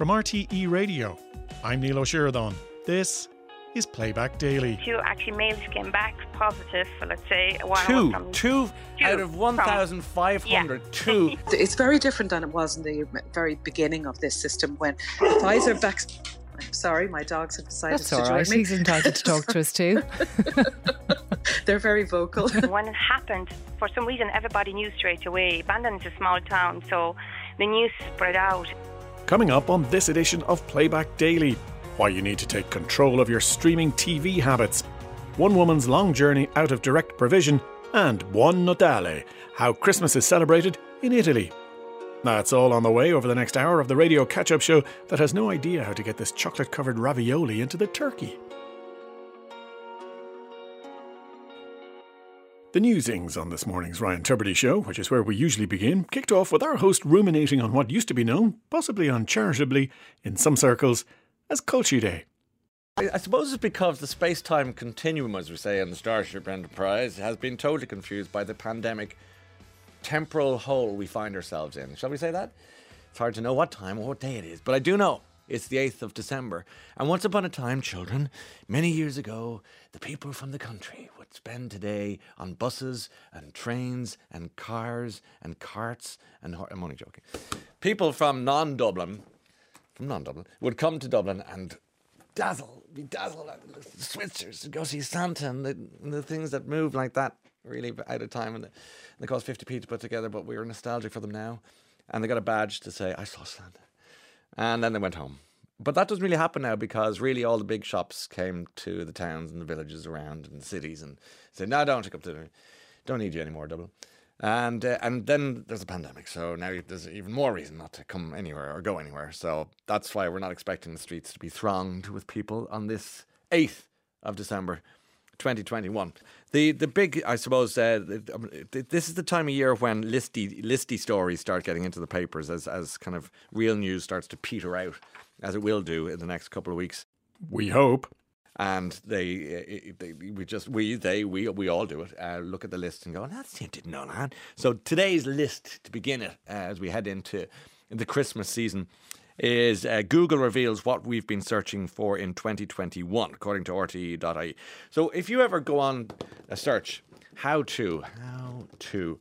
From RTE Radio, I'm Neil O'Sheridan. This is Playback Daily. Two actually males came back positive, for, let's say. One Two, from, two Two out of from- 1,500. Two. It's very different than it was in the very beginning of this system when the Pfizer vac I'm sorry, my dogs have decided That's to all join right. me. He's entitled to talk to us too. They're very vocal. when it happened, for some reason, everybody knew straight away. Bandon is a small town, so the news spread out. Coming up on this edition of Playback Daily, why you need to take control of your streaming TV habits, one woman's long journey out of direct provision, and Buon Natale, how Christmas is celebrated in Italy. That's all on the way over the next hour of the radio catch up show that has no idea how to get this chocolate covered ravioli into the turkey. The newsings on this morning's Ryan Tubridy show, which is where we usually begin, kicked off with our host ruminating on what used to be known, possibly uncharitably, in some circles, as Culture Day. I I suppose it's because the space time continuum, as we say in the Starship Enterprise, has been totally confused by the pandemic temporal hole we find ourselves in. Shall we say that? It's hard to know what time or what day it is, but I do know it's the 8th of December. And once upon a time, children, many years ago, the people from the country spend today on buses and trains and cars and carts and. Ho- I'm only joking. People from non Dublin from non-Dublin would come to Dublin and dazzle, be dazzled at the Switzers go see Santa and the, and the things that move like that. Really out of time and they cost 50p to put together, but we were nostalgic for them now. And they got a badge to say, I saw Santa. And then they went home. But that doesn't really happen now because really all the big shops came to the towns and the villages around and the cities and said, no, don't come to don't need you anymore, Dublin. And uh, and then there's a pandemic, so now there's even more reason not to come anywhere or go anywhere. So that's why we're not expecting the streets to be thronged with people on this 8th of December 2021. The the big, I suppose, uh, um, th- this is the time of year when listy listy stories start getting into the papers as as kind of real news starts to peter out, as it will do in the next couple of weeks. We hope. And they, uh, they we just we they we we all do it. Uh, look at the list and go, that's you didn't know that. So today's list to begin it uh, as we head into the Christmas season is uh, Google reveals what we've been searching for in 2021, according to RTE.ie. So if you ever go on a search, how to, how to,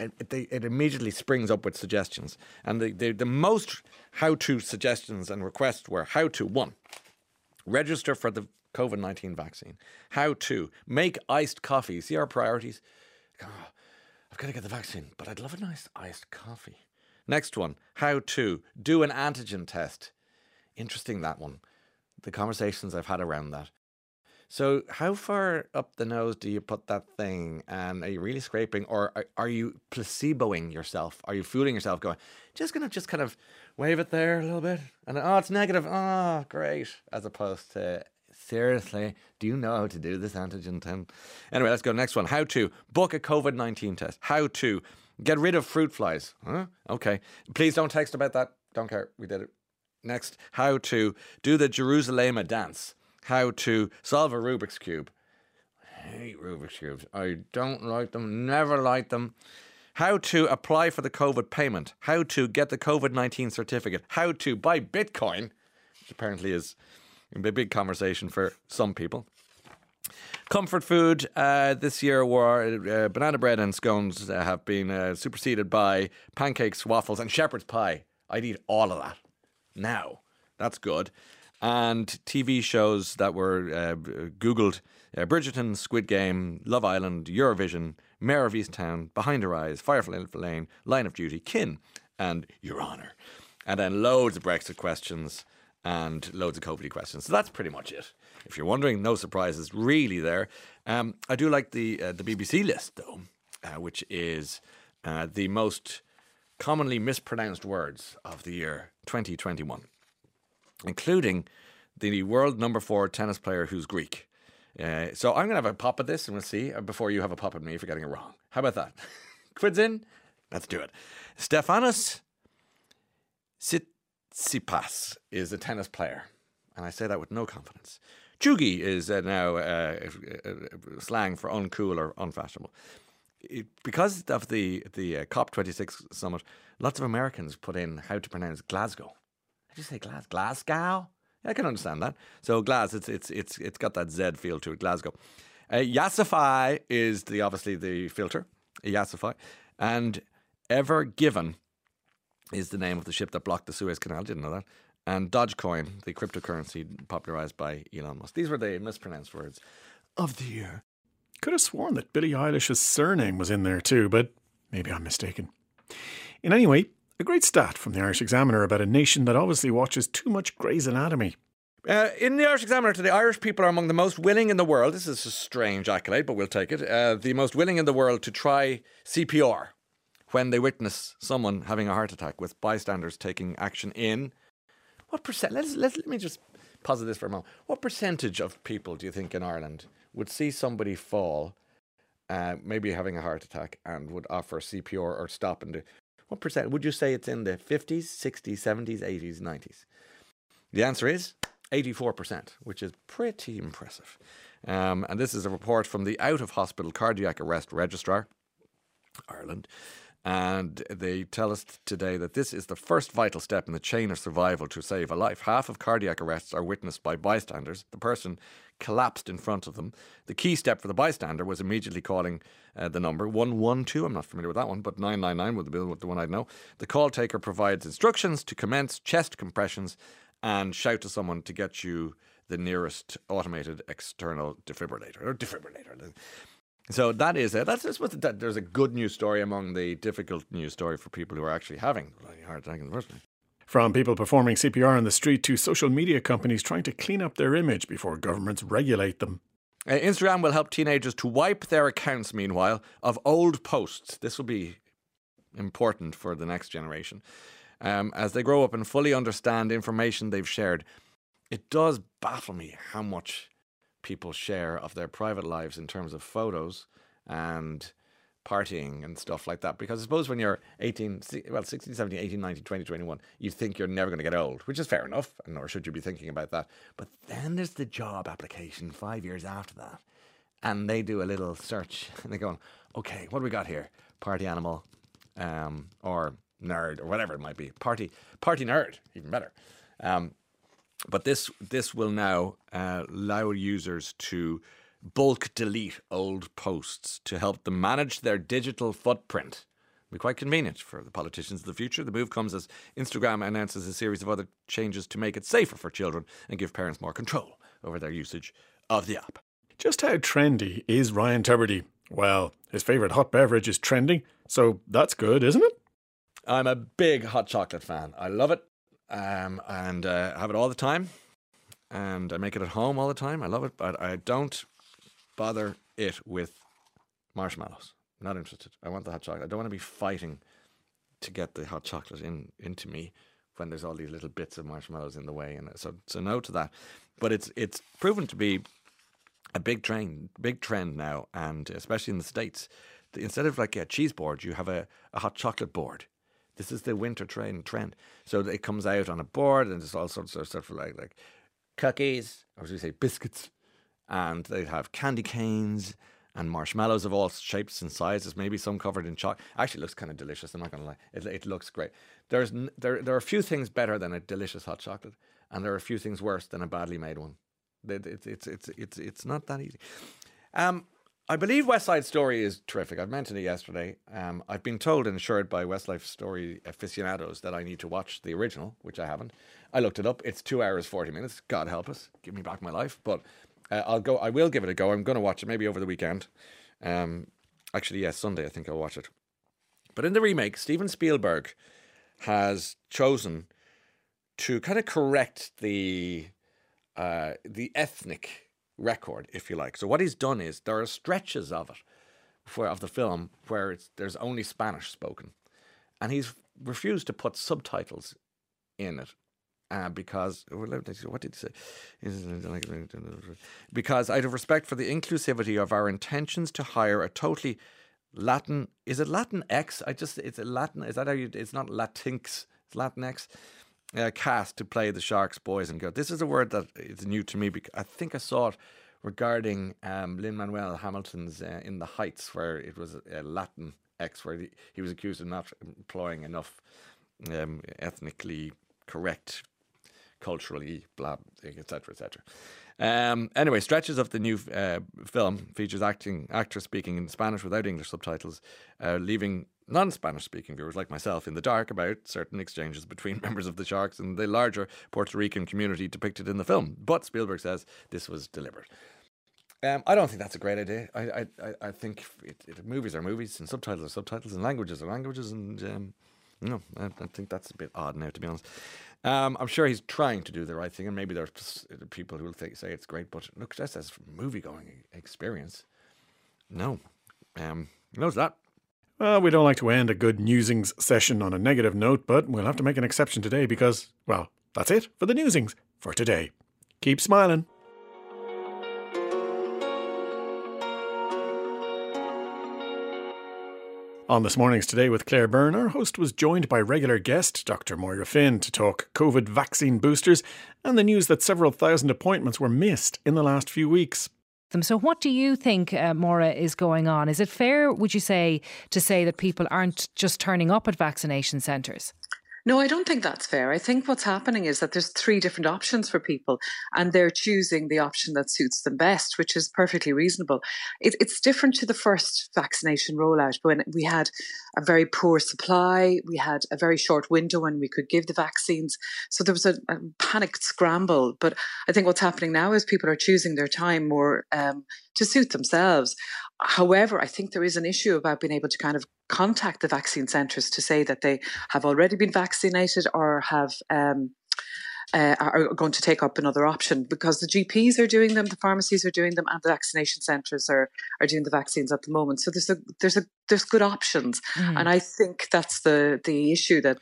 it, they, it immediately springs up with suggestions. And the, the, the most how to suggestions and requests were how to, one, register for the COVID 19 vaccine, how to make iced coffee. See our priorities? Oh, I've got to get the vaccine, but I'd love a nice iced coffee. Next one, how to do an antigen test. Interesting that one. The conversations I've had around that. So, how far up the nose do you put that thing? And are you really scraping, or are, are you placeboing yourself? Are you fooling yourself? Going, just gonna just kind of wave it there a little bit, and oh, it's negative. Oh, great. As opposed to seriously, do you know how to do this antigen test? Anyway, let's go next one. How to book a COVID nineteen test? How to get rid of fruit flies? Huh? Okay. Please don't text about that. Don't care. We did it. Next, how to do the Jerusalema dance. How to solve a Rubik's Cube. I hate Rubik's Cubes. I don't like them, never liked them. How to apply for the COVID payment. How to get the COVID 19 certificate. How to buy Bitcoin, which apparently is a big conversation for some people. Comfort food uh, this year were uh, banana bread and scones uh, have been uh, superseded by pancakes, waffles, and shepherd's pie. I'd eat all of that now. That's good. And TV shows that were uh, Googled uh, Bridgerton, Squid Game, Love Island, Eurovision, Mare of Easttown, Behind Her Eyes, Firefly Lane, Line of Duty, Kin, and Your Honour. And then loads of Brexit questions and loads of COVID questions. So that's pretty much it. If you're wondering, no surprises really there. Um, I do like the uh, the BBC list though, uh, which is uh, the most commonly mispronounced words of the year 2021, including the world number four tennis player who's Greek. Uh, so I'm going to have a pop at this and we'll see uh, before you have a pop at me you're getting it wrong. How about that? Quids in? Let's do it. Stefanos Tsitsipas is a tennis player, and I say that with no confidence. Cheugy is uh, now uh, uh, slang for uncool or unfashionable. It, because of the the uh, COP26 summit, lots of Americans put in how to pronounce Glasgow. I just say Glas Glasgow. Yeah, I can understand that. So Glas, it's it's it's it's got that Z feel to it. Glasgow. Uh, Yassify is the obviously the filter. Yassify, and Ever Given is the name of the ship that blocked the Suez Canal. Didn't know that. And Dogecoin, the cryptocurrency popularized by Elon Musk. These were the mispronounced words of the year. Could have sworn that Billie Eilish's surname was in there too, but maybe I'm mistaken. In any way, a great stat from the Irish Examiner about a nation that obviously watches too much Grey's Anatomy. Uh, in the Irish Examiner today, Irish people are among the most willing in the world. This is a strange accolade, but we'll take it. Uh, the most willing in the world to try CPR when they witness someone having a heart attack, with bystanders taking action in what percent? Let's, let's, let me just pause this for a moment. What percentage of people do you think in Ireland would see somebody fall, uh, maybe having a heart attack, and would offer CPR or stop and do? What percent? Would you say it's in the 50s, 60s, 70s, 80s, 90s? The answer is 84%, which is pretty impressive. Um, and this is a report from the Out of Hospital Cardiac Arrest Registrar, Ireland. And they tell us today that this is the first vital step in the chain of survival to save a life. Half of cardiac arrests are witnessed by bystanders. The person collapsed in front of them. The key step for the bystander was immediately calling uh, the number 112. I'm not familiar with that one, but 999 would be the one I'd know. The call taker provides instructions to commence chest compressions and shout to someone to get you the nearest automated external defibrillator or defibrillator. So that is it. That's just what the, there's a good news story among the difficult news story for people who are actually having a heart attack in the first place. From people performing CPR on the street to social media companies trying to clean up their image before governments regulate them. Uh, Instagram will help teenagers to wipe their accounts, meanwhile, of old posts. This will be important for the next generation. Um, as they grow up and fully understand information they've shared, it does baffle me how much people share of their private lives in terms of photos and partying and stuff like that. Because I suppose when you're 18, well, 16, 17, 18, 19, 20, 21, you think you're never going to get old, which is fair enough, and nor should you be thinking about that. But then there's the job application five years after that. And they do a little search and they go, okay, what do we got here? Party animal um, or nerd or whatever it might be. Party, party nerd, even better. Um, but this this will now uh, allow users to bulk delete old posts to help them manage their digital footprint. Be quite convenient for the politicians of the future. The move comes as Instagram announces a series of other changes to make it safer for children and give parents more control over their usage of the app. Just how trendy is Ryan Tubridy? Well, his favourite hot beverage is trending, so that's good, isn't it? I'm a big hot chocolate fan. I love it um, and uh, have it all the time. And I make it at home all the time. I love it, but I don't bother it with marshmallows. not interested. I want the hot chocolate. I don't want to be fighting to get the hot chocolate in into me when there's all these little bits of marshmallows in the way. And so, so no to that. But it's it's proven to be a big trend, big trend now, and especially in the states. Instead of like a cheese board, you have a, a hot chocolate board this is the winter train trend. So it comes out on a board and there's all sorts of stuff like like cookies, or should we say, biscuits, and they have candy canes and marshmallows of all shapes and sizes. Maybe some covered in chocolate. Actually, looks kind of delicious. I'm not to lie. It, it looks great. There's there there are a few things better than a delicious hot chocolate, and there are a few things worse than a badly made one. It's it's it's it's it's not that easy. Um, I believe West Side Story is terrific. I've mentioned it yesterday. Um, I've been told and assured by West Side Story aficionados that I need to watch the original, which I haven't. I looked it up. It's two hours forty minutes. God help us, give me back my life. But uh, I'll go. I will give it a go. I'm going to watch it maybe over the weekend. Um, actually, yes, Sunday I think I'll watch it. But in the remake, Steven Spielberg has chosen to kind of correct the uh, the ethnic record, if you like. So what he's done is there are stretches of it, for, of the film where there's only Spanish spoken, and he's refused to put subtitles in it. Uh, because what did he say? Because out of respect for the inclusivity of our intentions to hire a totally Latin is it Latin X? I just it's a Latin. Is that how you? It's not Latinx. It's Latinx uh, cast to play the Sharks boys and girls. This is a word that is new to me because I think I saw it regarding um, Lin Manuel Hamilton's uh, In the Heights, where it was a Latin X, where he, he was accused of not employing enough um, ethnically correct culturally, blah, etc., etc. Um, anyway, stretches of the new uh, film features acting actors speaking in Spanish without English subtitles, uh, leaving non-Spanish speaking viewers like myself in the dark about certain exchanges between members of the Sharks and the larger Puerto Rican community depicted in the film. But Spielberg says this was deliberate. Um, I don't think that's a great idea. I I, I think it, it, movies are movies and subtitles are subtitles and languages are languages and um, know I, I, think that's a bit odd now to be honest. Um, I'm sure he's trying to do the right thing, and maybe there's people who will say it's great, but look, just as movie going experience, no, um, knows that. Well, we don't like to end a good newsings session on a negative note, but we'll have to make an exception today because, well, that's it for the newsings for today. Keep smiling. On this morning's Today with Claire Byrne, our host was joined by regular guest Dr. Moira Finn to talk COVID vaccine boosters and the news that several thousand appointments were missed in the last few weeks. So, what do you think, uh, Maura, is going on? Is it fair, would you say, to say that people aren't just turning up at vaccination centres? No, I don't think that's fair. I think what's happening is that there's three different options for people, and they're choosing the option that suits them best, which is perfectly reasonable. It, it's different to the first vaccination rollout when we had a very poor supply, we had a very short window when we could give the vaccines, so there was a, a panicked scramble. But I think what's happening now is people are choosing their time more um, to suit themselves. However, I think there is an issue about being able to kind of contact the vaccine centres to say that they have already been vaccinated or have. Um, uh, are going to take up another option because the GPs are doing them, the pharmacies are doing them, and the vaccination centres are are doing the vaccines at the moment. So there's a there's a there's good options, mm. and I think that's the the issue that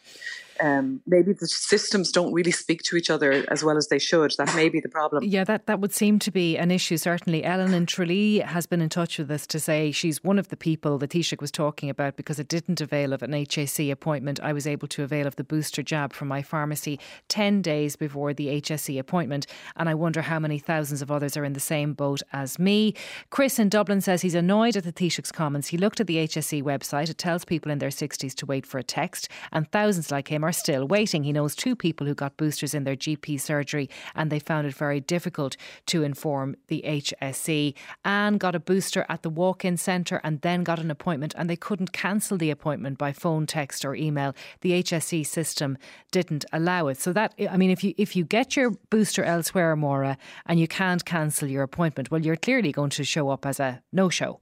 um, maybe the systems don't really speak to each other as well as they should. That may be the problem. Yeah, that, that would seem to be an issue, certainly. Ellen in Tralee has been in touch with us to say she's one of the people that Taoiseach was talking about because it didn't avail of an HSE appointment. I was able to avail of the booster jab from my pharmacy 10 days before the HSE appointment. And I wonder how many thousands of others are in the same boat as me. Chris in Dublin says he's annoyed at the Taoiseach's comments. He looked at the HSE website. It tells people in their 60s to wait for a text, and thousands like him are are still waiting. He knows two people who got boosters in their GP surgery and they found it very difficult to inform the HSE. Anne got a booster at the walk in centre and then got an appointment and they couldn't cancel the appointment by phone, text, or email. The HSE system didn't allow it. So that I mean if you if you get your booster elsewhere, Maura, and you can't cancel your appointment, well you're clearly going to show up as a no show.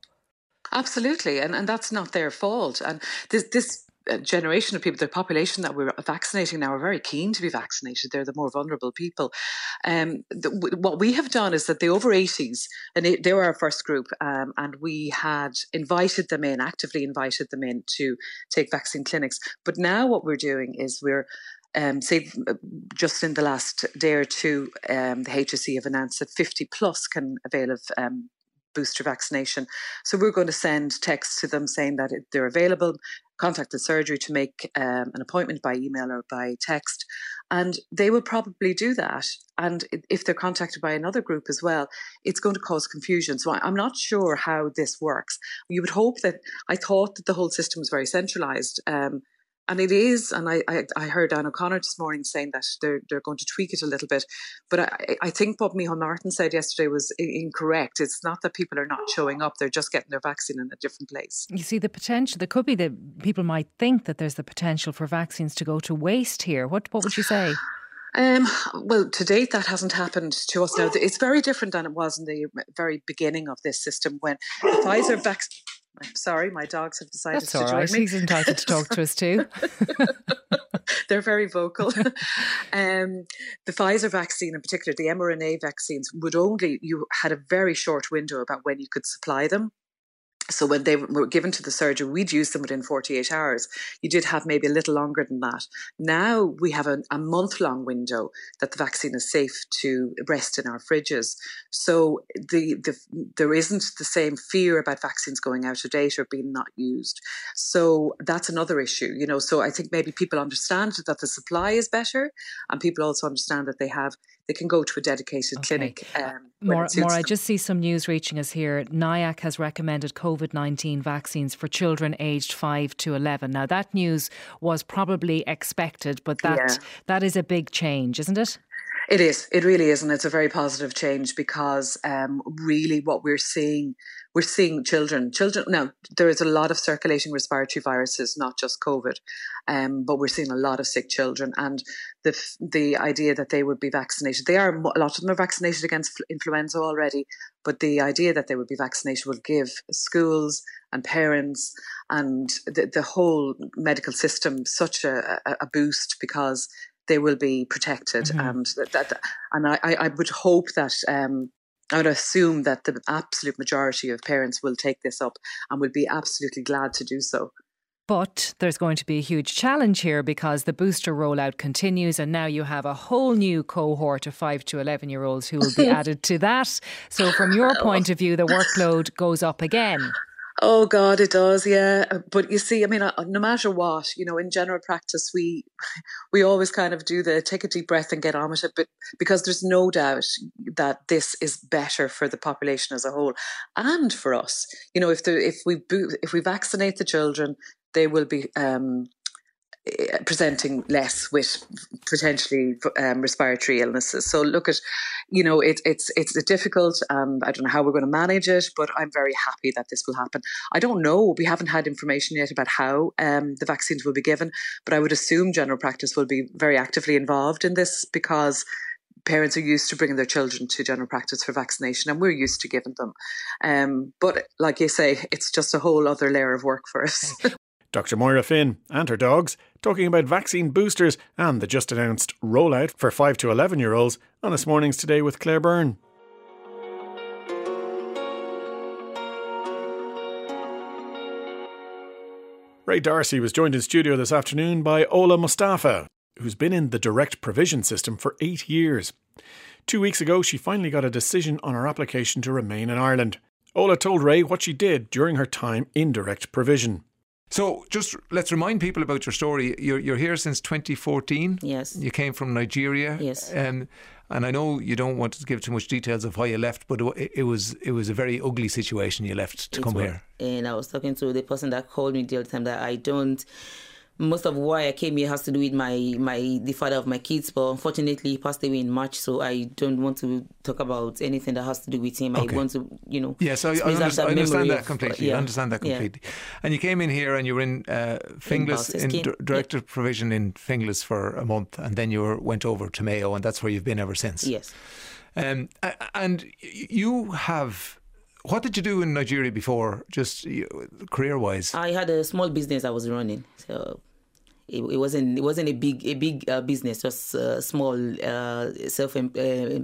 Absolutely, and and that's not their fault. And this this generation of people, the population that we're vaccinating now are very keen to be vaccinated. They're the more vulnerable people. Um, the, what we have done is that the over 80s, and it, they were our first group, um, and we had invited them in, actively invited them in to take vaccine clinics. But now what we're doing is we're um, say just in the last day or two, um, the HSE have announced that 50 plus can avail of um, booster vaccination. So we're going to send texts to them saying that they're available contact the surgery to make um, an appointment by email or by text. And they will probably do that. And if they're contacted by another group as well, it's going to cause confusion. So I'm not sure how this works. You would hope that I thought that the whole system was very centralized. Um, and it is, and I, I, I, heard Anne O'Connor this morning saying that they're they're going to tweak it a little bit. But I, I think what Micheál Martin said yesterday was incorrect. It's not that people are not showing up; they're just getting their vaccine in a different place. You see, the potential. There could be that people might think that there's the potential for vaccines to go to waste here. What what would you say? Um, well, to date, that hasn't happened to us. Now, it's very different than it was in the very beginning of this system when the Pfizer vaccine I'm sorry, my dogs have decided That's to right. join me. He's entitled to talk to us too. They're very vocal. um, the Pfizer vaccine, in particular, the mRNA vaccines, would only you had a very short window about when you could supply them. So when they were given to the surgeon, we'd use them within 48 hours. You did have maybe a little longer than that. Now we have a, a month long window that the vaccine is safe to rest in our fridges. So the, the, there isn't the same fear about vaccines going out of date or being not used. So that's another issue, you know. So I think maybe people understand that the supply is better and people also understand that they have they can go to a dedicated okay. clinic. Um, more, more I just see some news reaching us here. NIAC has recommended COVID 19 vaccines for children aged 5 to 11. Now, that news was probably expected, but that, yeah. that is a big change, isn't it? It is. It really is, and it's a very positive change because um, really what we're seeing, we're seeing children. Children now there is a lot of circulating respiratory viruses, not just COVID, um, but we're seeing a lot of sick children, and the the idea that they would be vaccinated. They are a lot of them are vaccinated against influenza already, but the idea that they would be vaccinated will give schools and parents and the, the whole medical system such a, a, a boost because they will be protected. Mm-hmm. And that, that, and I, I would hope that um, I would assume that the absolute majority of parents will take this up and will be absolutely glad to do so. But there's going to be a huge challenge here because the booster rollout continues, and now you have a whole new cohort of 5 to 11 year olds who will be added to that. So, from your oh. point of view, the workload goes up again. Oh God, it does, yeah. Uh, but you see, I mean, no matter what, you know, in general practice, we we always kind of do the take a deep breath and get on with it. But because there's no doubt that this is better for the population as a whole and for us. You know, if the if we if we vaccinate the children, they will be um, presenting less with potentially um, respiratory illnesses. So look at, you know, it, it's it's difficult. Um, I don't know how we're going to manage it, but I'm very happy that this will happen. I don't know. We haven't had information yet about how um, the vaccines will be given, but I would assume general practice will be very actively involved in this because parents are used to bringing their children to general practice for vaccination and we're used to giving them. Um, but like you say, it's just a whole other layer of work for us. Dr. Moira Finn and her dogs talking about vaccine boosters and the just announced rollout for 5 to 11 year olds on this morning's Today with Claire Byrne. Ray D'Arcy was joined in studio this afternoon by Ola Mustafa, who's been in the direct provision system for eight years. Two weeks ago, she finally got a decision on her application to remain in Ireland. Ola told Ray what she did during her time in direct provision. So, just let's remind people about your story. You're, you're here since 2014. Yes. You came from Nigeria. Yes. Um, and I know you don't want to give too much details of why you left, but it, it was it was a very ugly situation you left to it come was. here. And I was talking to the person that called me the other time that I don't most of why I came here has to do with my my the father of my kids, but unfortunately he passed away in March, so I don't want to talk about anything that has to do with him. Okay. I want to, you know. Yes, I, I, understand, I understand that completely. yeah. I understand that completely. Yeah. And you came in here and you were in uh, Finglas in, in d- director provision in Finglas for a month, and then you were, went over to Mayo, and that's where you've been ever since. Yes. Um, and you have what did you do in Nigeria before, just career wise? I had a small business I was running. So it, wasn't it wasn't a big a big uh, business, just a small uh, self uh,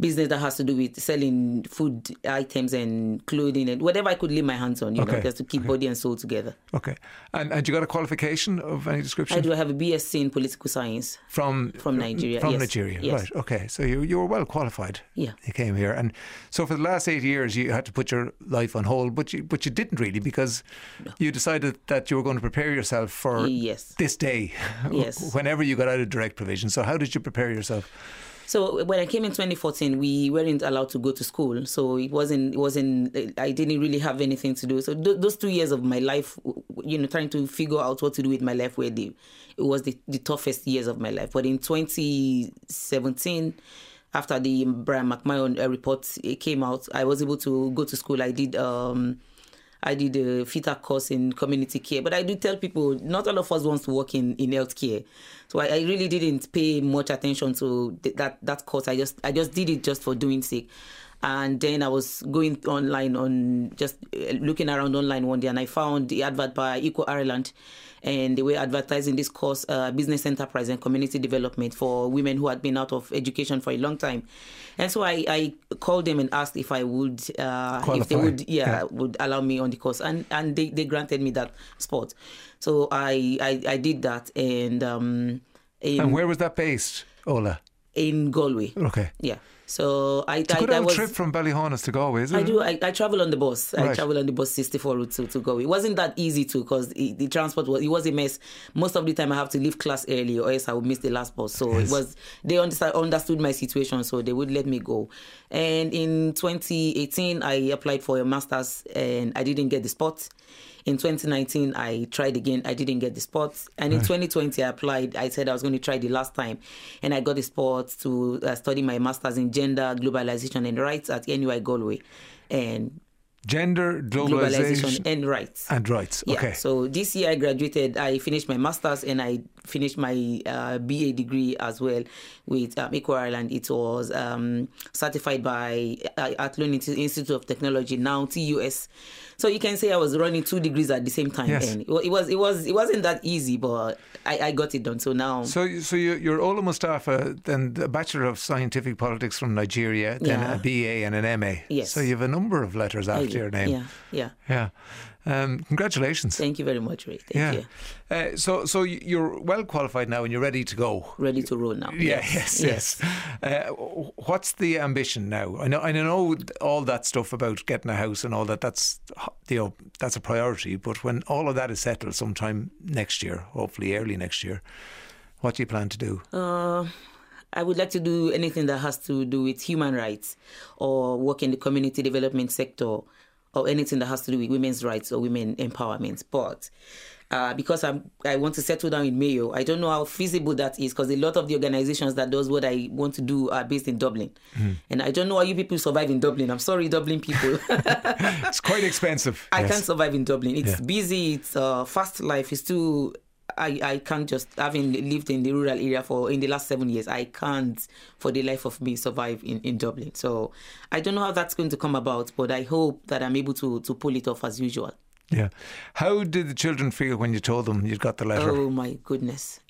business that has to do with selling food items and clothing and whatever I could lay my hands on, you okay. know, just to keep okay. body and soul together. Okay. And and you got a qualification of any description? I do have a BSc in political science. From from Nigeria. From yes. Nigeria. Yes. Right. Okay. So you you were well qualified. Yeah. You came here. And so for the last eight years you had to put your life on hold, but you but you didn't really because no. you decided that you were going to prepare yourself for yes. this day. Yes. Whenever you got out of direct provision. So how did you prepare yourself? So when I came in 2014, we weren't allowed to go to school. So it wasn't, it wasn't, I didn't really have anything to do. So th- those two years of my life, you know, trying to figure out what to do with my life were the, it was the, the toughest years of my life. But in 2017, after the Bryan McMahon report came out, I was able to go to school. I did, um, I did a FITA course in community care. But I do tell people, not all of us wants to work in, in healthcare. So I, I really didn't pay much attention to th- that that course. I just I just did it just for doing sake. And then I was going online on just looking around online one day, and I found the advert by Equal Ireland, and they were advertising this course, uh, business enterprise and community development for women who had been out of education for a long time. And so I, I called them and asked if I would, uh, if they would, yeah, yeah, would allow me on the course, and and they, they granted me that spot. So I I, I did that, and um, in, and where was that based, Ola? In Galway. Okay. Yeah. So I, It's a I, good I was, trip from Ballyhaunis to Galway, isn't I it? do. I, I travel on the bus. I travel on the bus 64 route to, to go. It wasn't that easy to because the transport was it was a mess. Most of the time I have to leave class early or else I would miss the last bus. So Yes. it was they understand, understood my situation, so they would let me go. And in 2018 I applied for a masters and I didn't get the spot. In 2019 I tried again. I didn't get the spot. And in 2020 I applied. I said I was going to try the last time, and I got the spot to uh, study my masters in gender, globalization, and rights at NUI Galway. And Gender, globalization globalization, and rights. and rights. Yeah. Okay. So this year I graduated. I finished my masters and I finished my uh, BA degree as well with um, Equal Ireland. It was um, certified by uh, Athlone Institute of Technology, now TUS. So you can say I was running two degrees at the same time. Yes. And it it was it was it wasn't that easy, but I, I got it done. So now So, you- so you, you're Ola Mustafa, then a Bachelor of Scientific Politics from Nigeria, then Yeah. a BA and an MA. Yes. So you have a number of letters after your name. Yeah, yeah. Yeah. Um, congratulations. Thank you very much, Ray. Thank yeah. you. Uh, so, so you're well qualified now and you're ready to go. Ready to roll now. Yeah, yes, yes. Uh, what's the ambition now? I know, I know all that stuff about getting a house and all that. That's you know that's a priority. But when all of that is settled, sometime next year, hopefully early next year, what do you plan to do? Uh, I would like to do anything that has to do with human rights or work in the community development sector or anything that has to do with women's rights or women empowerment. But uh, because I'm, I want to settle down in Mayo, I don't know how feasible that is because a lot of the organizations that does what I want to do are based in Dublin. And I don't know how you people survive in Dublin. I'm sorry, Dublin people. It's quite expensive. I yes. can't survive in Dublin. It's Yeah. busy. It's uh, fast life. It's too. I, I can't just having lived in the rural area for in the last seven years. I can't for the life of me survive in, in Dublin. So I don't know how that's going to come about, but I hope that I'm able to to pull it off as usual. Yeah. How did the children feel when you told them you'd got the letter? Oh my goodness.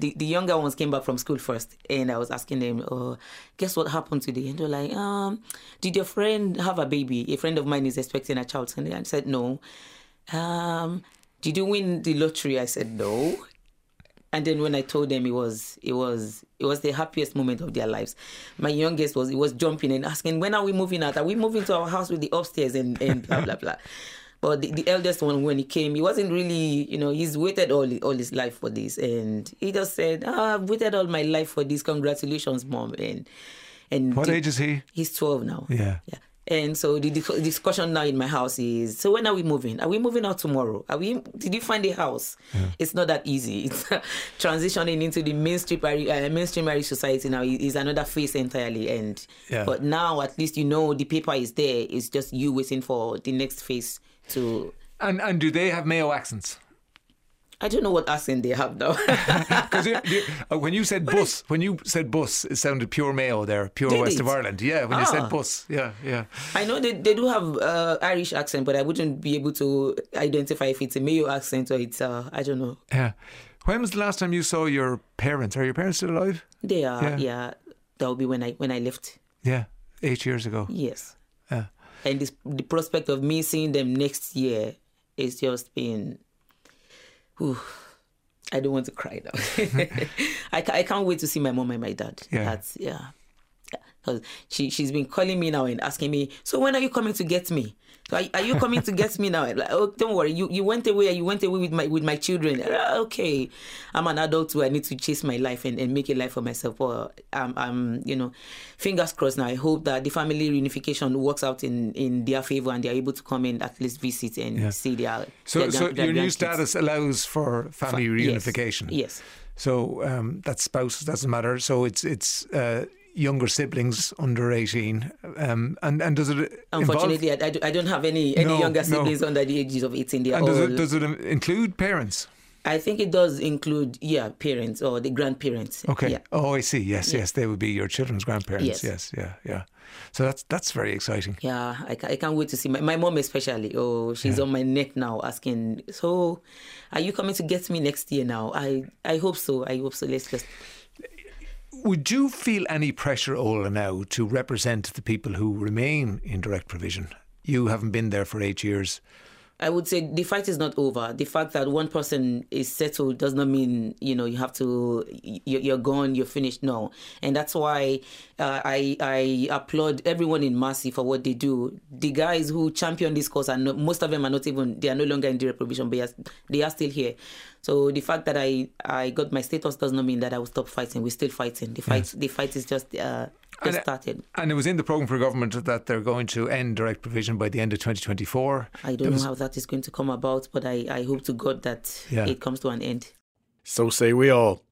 The, the younger ones came back from school first, and I was asking them, "Oh, guess what happened today?" And they're like, "Um, did your friend have a baby? A friend of mine is expecting a child." And I said, "No." Um, did you win the lottery? I said, "No." And then when I told them, it was it was it was the happiest moment of their lives. My youngest was it was jumping and asking, "When are we moving out? Are we moving to our house with the upstairs?" And and blah blah blah. But the, the eldest one, when he came, he wasn't really, you know, he's waited all all his life for this, and he just said, oh, "I've waited all my life for this. Congratulations, mom!" And and What age is he? He's twelve now. Yeah. Yeah. And so the discussion now in my house is: so when are we moving? Are we moving out tomorrow? Are we? Did you find a house? It's not that easy. It's transitioning into the mainstream uh, mainstream society now is another phase entirely. And Yeah. but now at least you know the paper is there. It's just you waiting for the next phase to. And and do they have Mayo accents? I don't know what accent they have now. Because when you said bus, when you said bus, it sounded pure Mayo there, pure west it? of Ireland. Yeah, when you Ah. said bus, yeah, yeah. I know they, they do have uh, Irish accent, but I wouldn't be able to identify if it's a Mayo accent or it's uh, I don't know. Yeah. When was the last time you saw your parents? Are your parents still alive? They are Yeah. yeah. That will be when I when I left. Yeah, eight years ago. Yes. Yeah. And this, the prospect of me seeing them next year is just been. Whew, I don't want to cry now. I, I can't wait to see my mom and my dad. Yeah. That's yeah. Because she she's been calling me now and asking me, so when are you coming to get me? So are, are you coming to get me now? I'm like, oh, don't worry, you, you went away. You went away with my with my children. "Ah, Okay, I'm an adult too. I need to chase my life and, and make a life for myself. But I'm, I'm you know, fingers crossed. Now I hope that the family reunification works out in, in their favor and they're able to come and at least visit and Yeah. see their. So, their, so grand- their your new status allows for family Fa- reunification. yes. So um, that spouse doesn't matter. So it's it's uh, younger siblings under eighteen. Um, and and does it involve? Unfortunately, I, I, do- I don't have any any No, younger no. siblings under the ages of 18. They And does all, it does it include parents? I think it does include, yeah, parents or the grandparents. Okay. Yeah. Oh, I see. Yes, Yeah. yes, they would be your children's grandparents. Yes. Yes, yeah, yeah. So that's that's very exciting. Yeah, I, I can't wait to see my, my mom especially. Oh, she's on my neck now asking, so are you coming to get me next year now? I, I hope so. I hope so. Let's just. Would you feel any pressure, Ola, now to represent the people who remain in direct provision? You haven't been there for eight years. I would say the fight is not over. The fact that one person is settled does not mean you know you have to you're gone, you're finished. No, and that's why uh, I I applaud everyone in MASI for what they do. The guys who champion this cause and most of them are not even they are no longer in the provision, but they are still here. So the fact that I I got my status does not mean that I will stop fighting. We're still fighting. The fight yes. the fight is just. Uh, just and, started. And it was in the programme for government that they're going to end direct provision by the end of 2024. I don't was... know how that is going to come about, but I, I hope to God that yeah. it comes to an end. So say we all.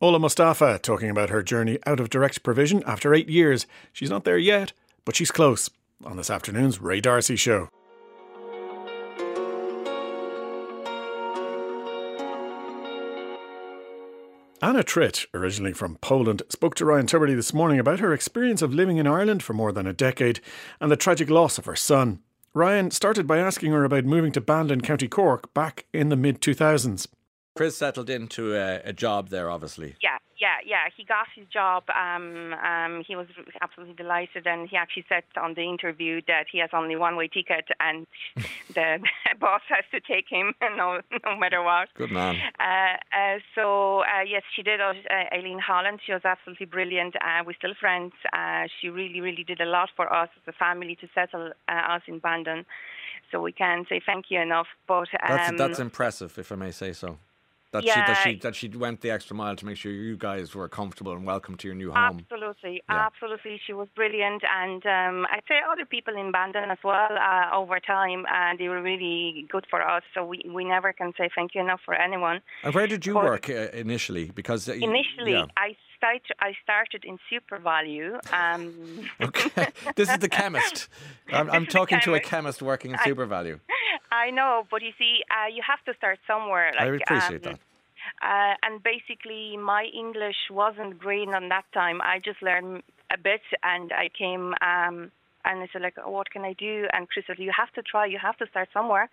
Ola Mustafa talking about her journey out of direct provision after eight years. She's not there yet, but she's close. On this afternoon's Ray D'Arcy Show. Anna Tritt, originally from Poland, spoke to Ryan Tubridy this morning about her experience of living in Ireland for more than a decade and the tragic loss of her son. Ryan started by asking her about moving to Bandon, County Cork, back in the mid 2000s. Chris settled into a, a job there, obviously. Yeah, yeah, yeah. He got his job. Um, um, he was absolutely delighted, and he actually said on the interview that he has only one way ticket, and the boss has to take him no, no matter what. Good man. Uh, uh, so uh, yes, she did. Uh, Aileen Holland. She was absolutely brilliant. Uh, we're still friends. Uh, she really, really did a lot for us as a family to settle us in Bandon. So we can say thank you enough. But um, that's that's impressive, if I may say so that yeah. she that she that she went the extra mile to make sure you guys were comfortable and welcome to your new home. Absolutely, yeah. absolutely, she was brilliant, and um, I'd say other people in Bandon as well uh, over time, and they were really good for us. So we, we never can say thank you enough for anyone. And where did you but work uh, initially? Because uh, initially, yeah. I start, I started in SuperValu. Um, okay, this is the chemist. I'm, I'm talking chemist. to a chemist working in SuperValu. I know, but you see, uh, you have to start somewhere. Like, I appreciate um, that. Uh, and basically, my English wasn't great on that time. I just learned a bit, and I came um, and I said, like, what can I do? And Chris said, you have to try. You have to start somewhere.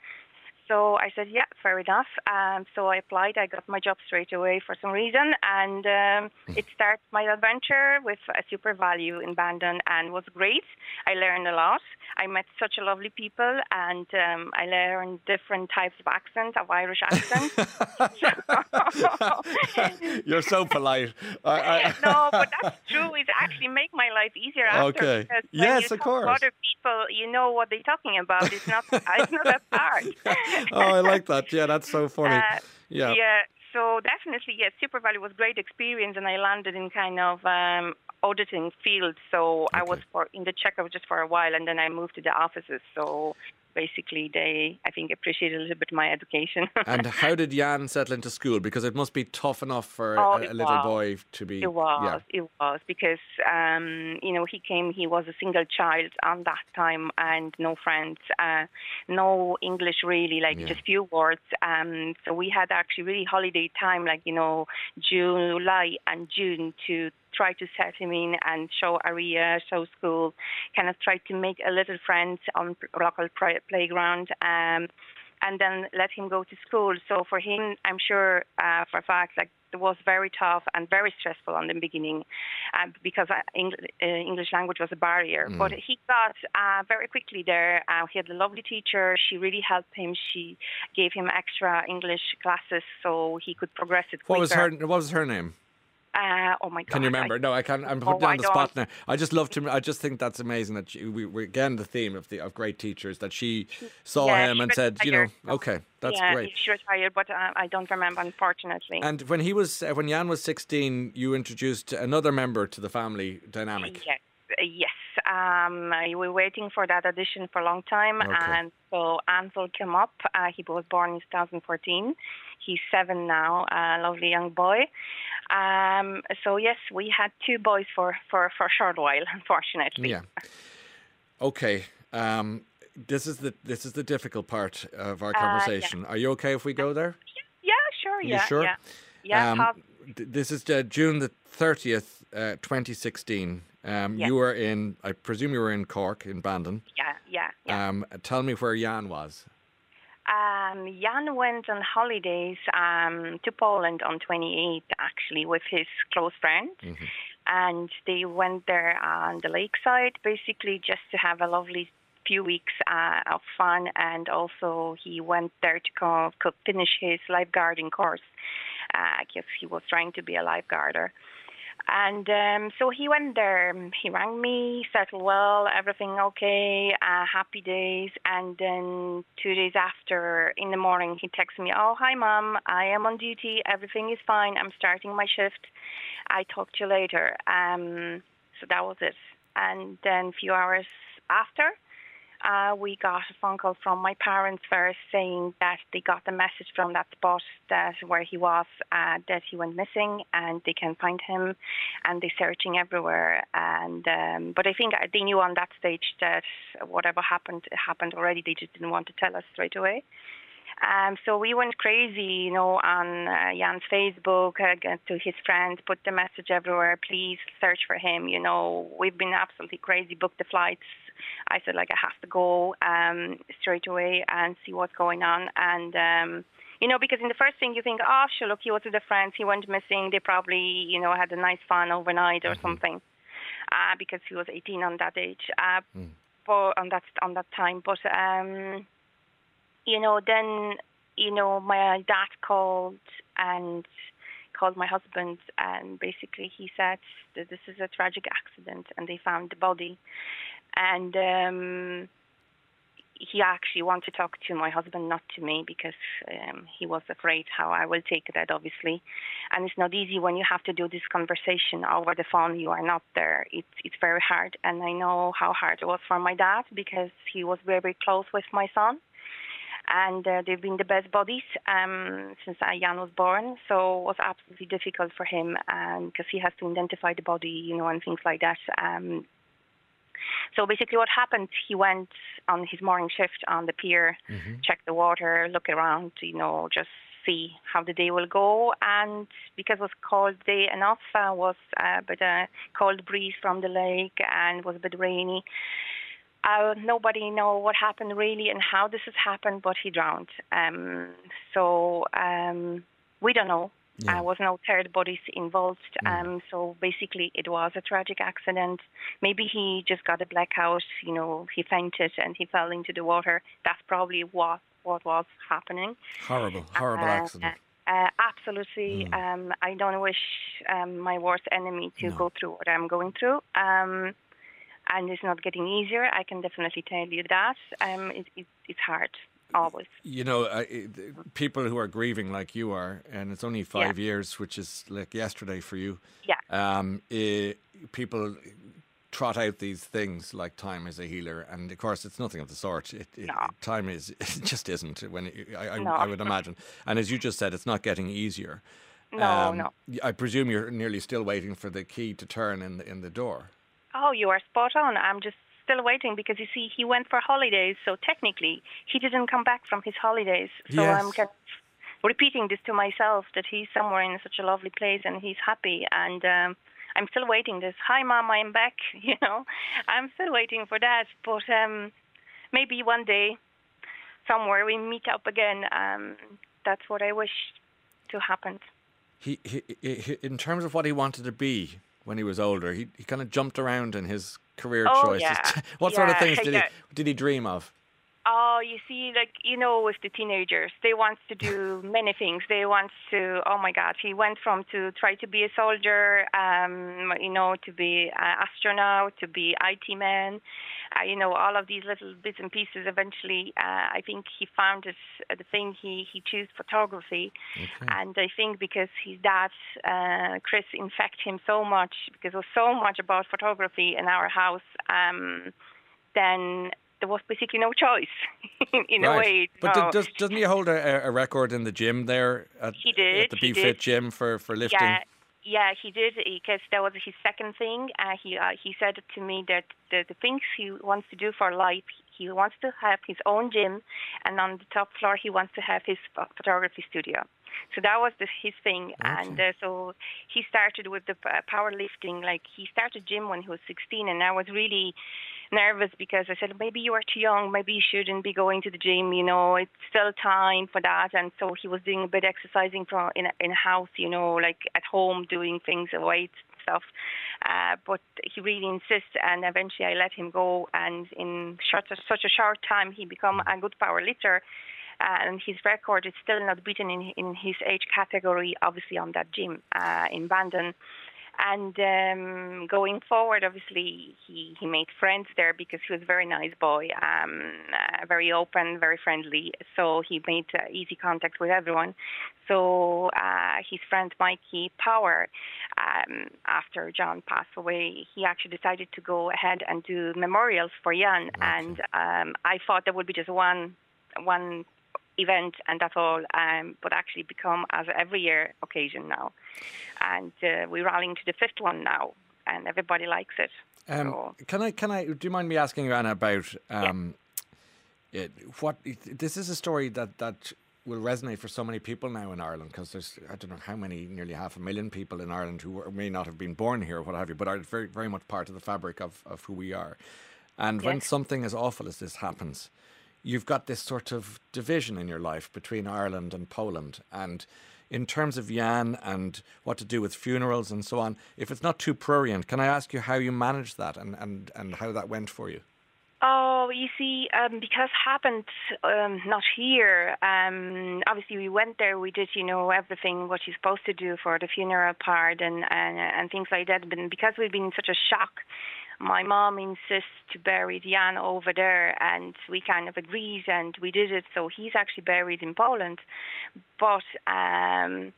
So I said, yeah, fair enough. Um, so I applied. I got my job straight away for some reason, and um, hmm. it started my adventure with a SuperValu in Bandon, and was great. I learned a lot. I met such a lovely people, and um, I learned different types of accents, of Irish accent. You're so polite. I, I... no, but that's true. It actually make my life easier after. Okay. Yes, of course. other people, you know what they're talking about. It's not. it's not that hard. oh, I like that. Yeah, that's so funny. Uh, yeah. Yeah. So definitely, yes, SuperValu was great experience, and I landed in kind of um, auditing field. So okay. I was for in the checkup just for a while, and then I moved to the offices. So basically they I think appreciate a little bit my education. and how did Jan settle into school? Because it must be tough enough for oh, a, a little was. boy to be. It was. Yeah. It was because um, you know he came. He was a single child on that time and no friends, uh, no English really, like yeah. just few words. Um, so we had actually really holiday time, like you know June July and June to try to set him in and show area, show school, kind of try to make a little friends on local playground. Um, and then let him go to school. So for him, I'm sure uh, for a fact, like it was very tough and very stressful on the beginning uh, because uh, English language was a barrier. Mm. But he got uh, very quickly there. Uh, he had a lovely teacher. She really helped him. She gave him extra English classes so he could progress it quicker. What was her What was her name? Uh, oh my god! Can you remember? I, no, I can't. I'm putting oh, on the spot now. I just love to. I just think that's amazing that she, we, we again the theme of the of great teachers that she saw yeah, him and said, you know, okay, that's yeah, great. She retired, but uh, I don't remember, unfortunately. And when he was uh, when Jan was 16, you introduced another member to the family dynamic. Yes, uh, yes. Um, we were waiting for that audition for a long time, okay. and so Ansel came up. Uh, he was born in 2014. He's seven now, a lovely young boy. Um, so yes, we had two boys for, for, for a short while, unfortunately. Yeah. Okay. Um, this is the this is the difficult part of our conversation. Uh, yeah. Are you okay if we go there? Yeah, sure. Yeah, sure? yeah, yeah. Um, this is uh, June the thirtieth, uh, twenty sixteen. Um, yes. You were in, I presume you were in Cork, in Bandon. Yeah, yeah. yeah. Um, tell me where Jan was. Um, Jan went on holidays um, to Poland on 28th, actually, with his close friends. Mm-hmm. And they went there on the lakeside, basically just to have a lovely few weeks uh, of fun, and also he went there to co- co- finish his lifeguarding course. Uh, I guess he was trying to be a lifeguarder. And um, so he went there. He rang me, settled well, everything okay, uh, happy days. And then two days after, in the morning, he texted me, "Oh, hi, mom. I am on duty. Everything is fine. I'm starting my shift. I talk to you later." Um, so that was it. And then a few hours after, uh, we got a phone call from my parents first saying that they got the message from that spot that where he was uh, that he went missing and they can find him and they're searching everywhere and um, but I think they knew on that stage that whatever happened happened already they just didn't want to tell us straight away. Um, so we went crazy, you know, on uh, Jan's Facebook uh, to his friends, put the message everywhere. Please search for him. You know, we've been absolutely crazy. Booked the flights. I said like I have to go um, straight away and see what's going on. And um, you know, because in the first thing you think, oh, sure, look, he was with a friends. He went missing. They probably, you know, had a nice fun overnight or mm-hmm. something. Uh, because he was 18 on that age. Uh, mm. for, on that on that time, but. Um, you know, then you know my dad called and called my husband, and basically he said that this is a tragic accident, and they found the body, and. um he actually wanted to talk to my husband, not to me, because um, he was afraid how I will take that, obviously. And it's not easy when you have to do this conversation over the phone. You are not there. It's it's very hard, and I know how hard it was for my dad because he was very, very close with my son and uh, they've been the best buddies um, since Jan was born. So it was absolutely difficult for him because um, he has to identify the body, you know, and things like that. Um, so basically, what happened? He went on his morning shift on the pier, mm-hmm. check the water, look around, you know, just see how the day will go. And because it was cold day enough, uh, was a bit of cold breeze from the lake and was a bit rainy. Uh, nobody know what happened really and how this has happened, but he drowned. Um, so um, we don't know. There yeah. uh, was no third bodies involved. Mm. Um, so basically, it was a tragic accident. Maybe he just got a blackout. You know, he fainted and he fell into the water. That's probably what what was happening. Horrible, horrible uh, accident. Uh, absolutely. Mm. Um, I don't wish um, my worst enemy to no. go through what I'm going through. Um, and it's not getting easier. I can definitely tell you that. Um, it, it, it's hard. Always. You know, uh, people who are grieving like you are, and it's only five yeah. years, which is like yesterday for you. Yeah. Um, it, people trot out these things like time is a healer, and of course, it's nothing of the sort. It, it, no. Time is it just isn't. When I, I, no. I, would imagine, and as you just said, it's not getting easier. No, um, no. I presume you're nearly still waiting for the key to turn in the in the door. Oh, you are spot on. I'm just still waiting because you see, he went for holidays, so technically he didn't come back from his holidays. So yes. I'm kind of repeating this to myself that he's somewhere in such a lovely place and he's happy. And um, I'm still waiting. This, hi, mom, I'm back. You know, I'm still waiting for that. But um, maybe one day, somewhere we meet up again. Um, that's what I wish to happen. He, he, he, in terms of what he wanted to be, when he was older. He he kind of jumped around in his career oh, choices. Yeah. what yeah. sort of things did he did he dream of? Oh, you see, like you know, with the teenagers, they want to do many things. They want to. Oh my God, he went from to try to be a soldier, um, you know, to be an astronaut, to be IT man, uh, you know, all of these little bits and pieces. Eventually, uh, I think he found it, uh, the thing he he chose photography, okay. and I think because his dad, uh, Chris, infected him so much because it was so much about photography in our house. Um, then there was basically no choice in right. a way. But no. does, doesn't he hold a, a, record in the gym there? At, he did. At the B Fit gym for, for lifting? Yeah. Yeah, he did because that was his second thing. Uh, he uh, he said to me that the, the things he wants to do for life, he wants to have his own gym, and on the top floor he wants to have his photography studio. So that was the, his thing, okay. and uh, so he started with the uh, powerlifting. Like he started gym when he was 16, and I was really nervous because I said maybe you are too young, maybe you shouldn't be going to the gym. You know, it's still time for that. And so he was doing a bit exercising from in in house, you know, like at home doing things, weights stuff. Uh, but he really insists, and eventually I let him go. And in short, such a short time, he become a good power lifter. And his record is still not beaten in, in his age category, obviously on that gym uh, in Bandon. And um, going forward, obviously, he, he made friends there because he was a very nice boy, um, uh, very open, very friendly. So he made uh, easy contact with everyone. So uh, his friend Mikey Power, um, after John passed away, he actually decided to go ahead and do memorials for Jan. Okay. And um, I thought there would be just one one event and that's all, um, but actually become as every year occasion now. And uh, we're rallying to the fifth one now, and everybody likes it. Um, so. Can I? Can I? Do you mind me asking you, Anna, about um, yeah. it, what? This is a story that that will resonate for so many people now in Ireland because there's I don't know how many, nearly half a million people in Ireland who may not have been born here or what have you, but are very very much part of the fabric of, of who we are. And yes. when something as awful as this happens, you've got this sort of division in your life between Ireland and Poland. And in terms of Jan and what to do with funerals and so on, if it's not too prurient, can I ask you how you managed that and, and, and how that went for you? Oh, you see, um, because happened um, not here. Um, obviously, we went there. We did, you know, everything what you're supposed to do for the funeral part and and, and things like that. But because we've been in such a shock, my mom insists to bury Jan over there, and we kind of agreed, and we did it. So he's actually buried in Poland, but um,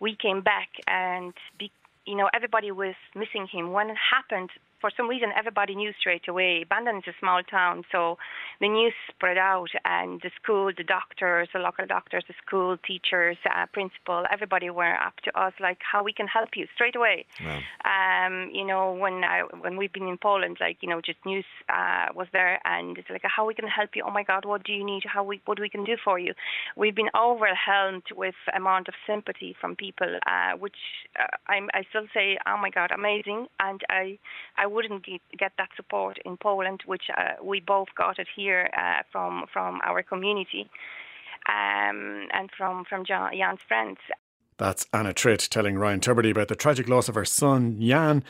we came back, and be, you know everybody was missing him when it happened for some reason, everybody knew straight away. Bandon is a small town, so the news spread out, and the school, the doctors, the local doctors, the school teachers, uh, principal, everybody were up to us like how we can help you straight away. Wow. Um, you know, when I, when we've been in Poland, like you know, just news uh, was there, and it's like how we can help you. Oh my God, what do you need? How we what we can do for you? We've been overwhelmed with amount of sympathy from people, uh, which uh, I, I still say, oh my God, amazing, and I I wouldn't get, that support in Poland, which uh, we both got it here uh, from from our community um, and from from Jan's friends. That's Anna Tritt telling Ryan Tubridy about the tragic loss of her son Jan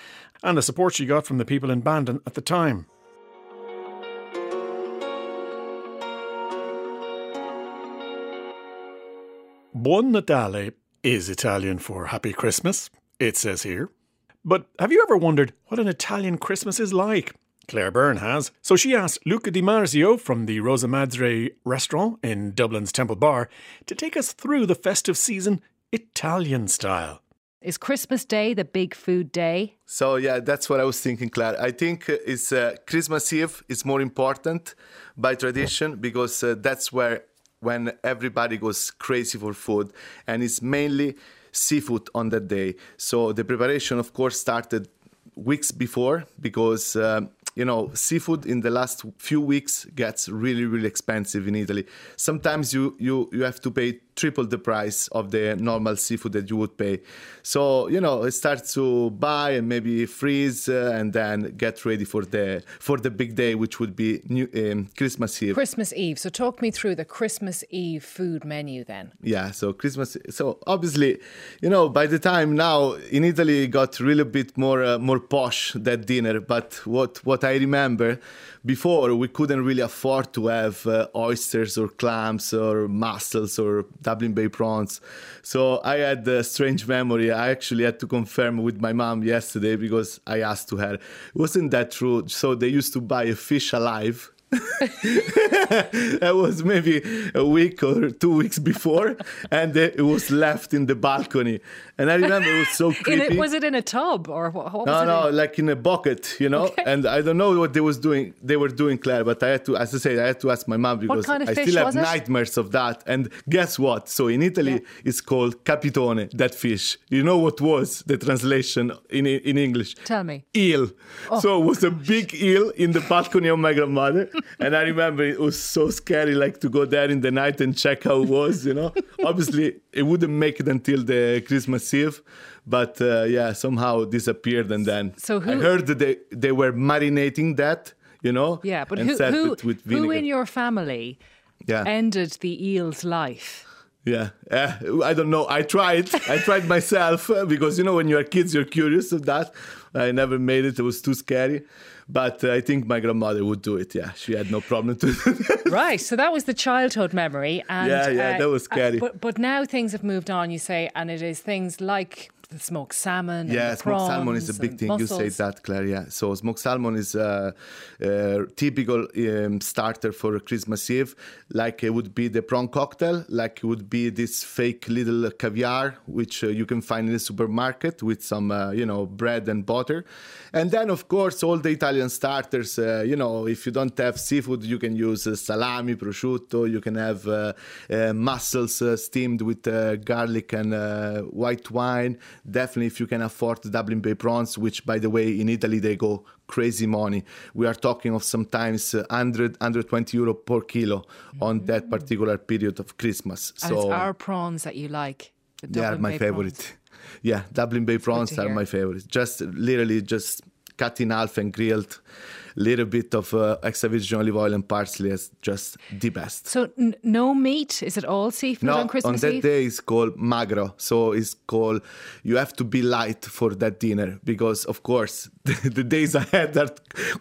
and the support she got from the people in Bandon at the time. Buon Natale is Italian for Happy Christmas, it says here. But have you ever wondered what an Italian Christmas is like? Claire Byrne has. So she asked Luca Di Marzio from the Rosa Madre restaurant in Dublin's Temple Bar to take us through the festive season Italian style. Is Christmas Day the big food day? So yeah, that's what I was thinking, Claire. I think uh, it's uh, Christmas Eve is more important by tradition because uh, that's where when everybody goes crazy for food, and it's mainly seafood on that day. So the preparation, of course, started weeks before because um, you know seafood in the last few weeks gets really really expensive in Italy. Sometimes you you you have to pay triple the price of the normal seafood that you would pay. So you know, start to buy and maybe freeze uh, and then get ready for the for the big day, which would be new, um, Christmas Eve. Christmas Eve. So talk me through the Christmas Eve food menu then. Yeah. So Christmas. So obviously, you know, by the time now in Italy, it got really bit more uh, more posh that dinner. But what what I remember before we couldn't really afford to have uh, oysters or clams or mussels or Dublin Bay prawns. So I had a strange memory. I actually had to confirm with my mom yesterday because I asked to her, wasn't that true? So they used to buy a fish alive that was maybe a week or two weeks before, and it was left in the balcony. And I remember it was so creepy. It, was it in a tub or what? what no, no, in? like in a bucket, you know. Okay. And I don't know what they was doing. They were doing, Claire, but I had to, as I said, I had to ask my mom because kind of I still have nightmares of that. And guess what? So in Italy, yeah. it's called capitone, that fish. You know what was the translation in in English? Tell me. Eel. Oh. So it was a big eel in the balcony of my grandmother and I remember it was so scary, like to go there in the night and check how it was. You know, obviously it wouldn't make it until the Christmas Eve, but uh, yeah, somehow disappeared. And then so who, I heard that they they were marinating that. You know, yeah, but who who, who in your family yeah. ended the eel's life? Yeah, uh, I don't know. I tried. I tried myself uh, because you know when you are kids, you're curious of that. I never made it. It was too scary. But uh, I think my grandmother would do it. Yeah, she had no problem to. right. So that was the childhood memory. And, yeah, yeah, that was scary. but but now things have moved on. You say, and it is things like smoked salmon. Yeah, smoked salmon is a big thing. Mussels. You say that, Claire. Yeah. So smoked salmon is a, a typical um, starter for Christmas Eve. Like it would be the prawn cocktail. Like it would be this fake little caviar, which uh, you can find in the supermarket with some, uh, you know, bread and butter. And then, of course, all the Italian starters. Uh, you know, if you don't have seafood, you can use uh, salami, prosciutto. You can have uh, uh, mussels steamed with garlic and white wine definitely if you can afford the Dublin Bay prawns, which by the way in Italy they go crazy money. We are talking of sometimes 100, 120 euro per kilo mm-hmm. on that particular period of Christmas. And so it's our prawns that you like. The they are my Bay favorite. Prawns. Yeah, Dublin Bay prawns are my favorite. Just literally just cut in half and grilled little bit of uh, extra virgin olive oil and parsley is just the best. So n- no meat? Is it all seafood no, on Christmas on that Eve? day it's called magro. So it's called you have to be light for that dinner because of course the, the days ahead are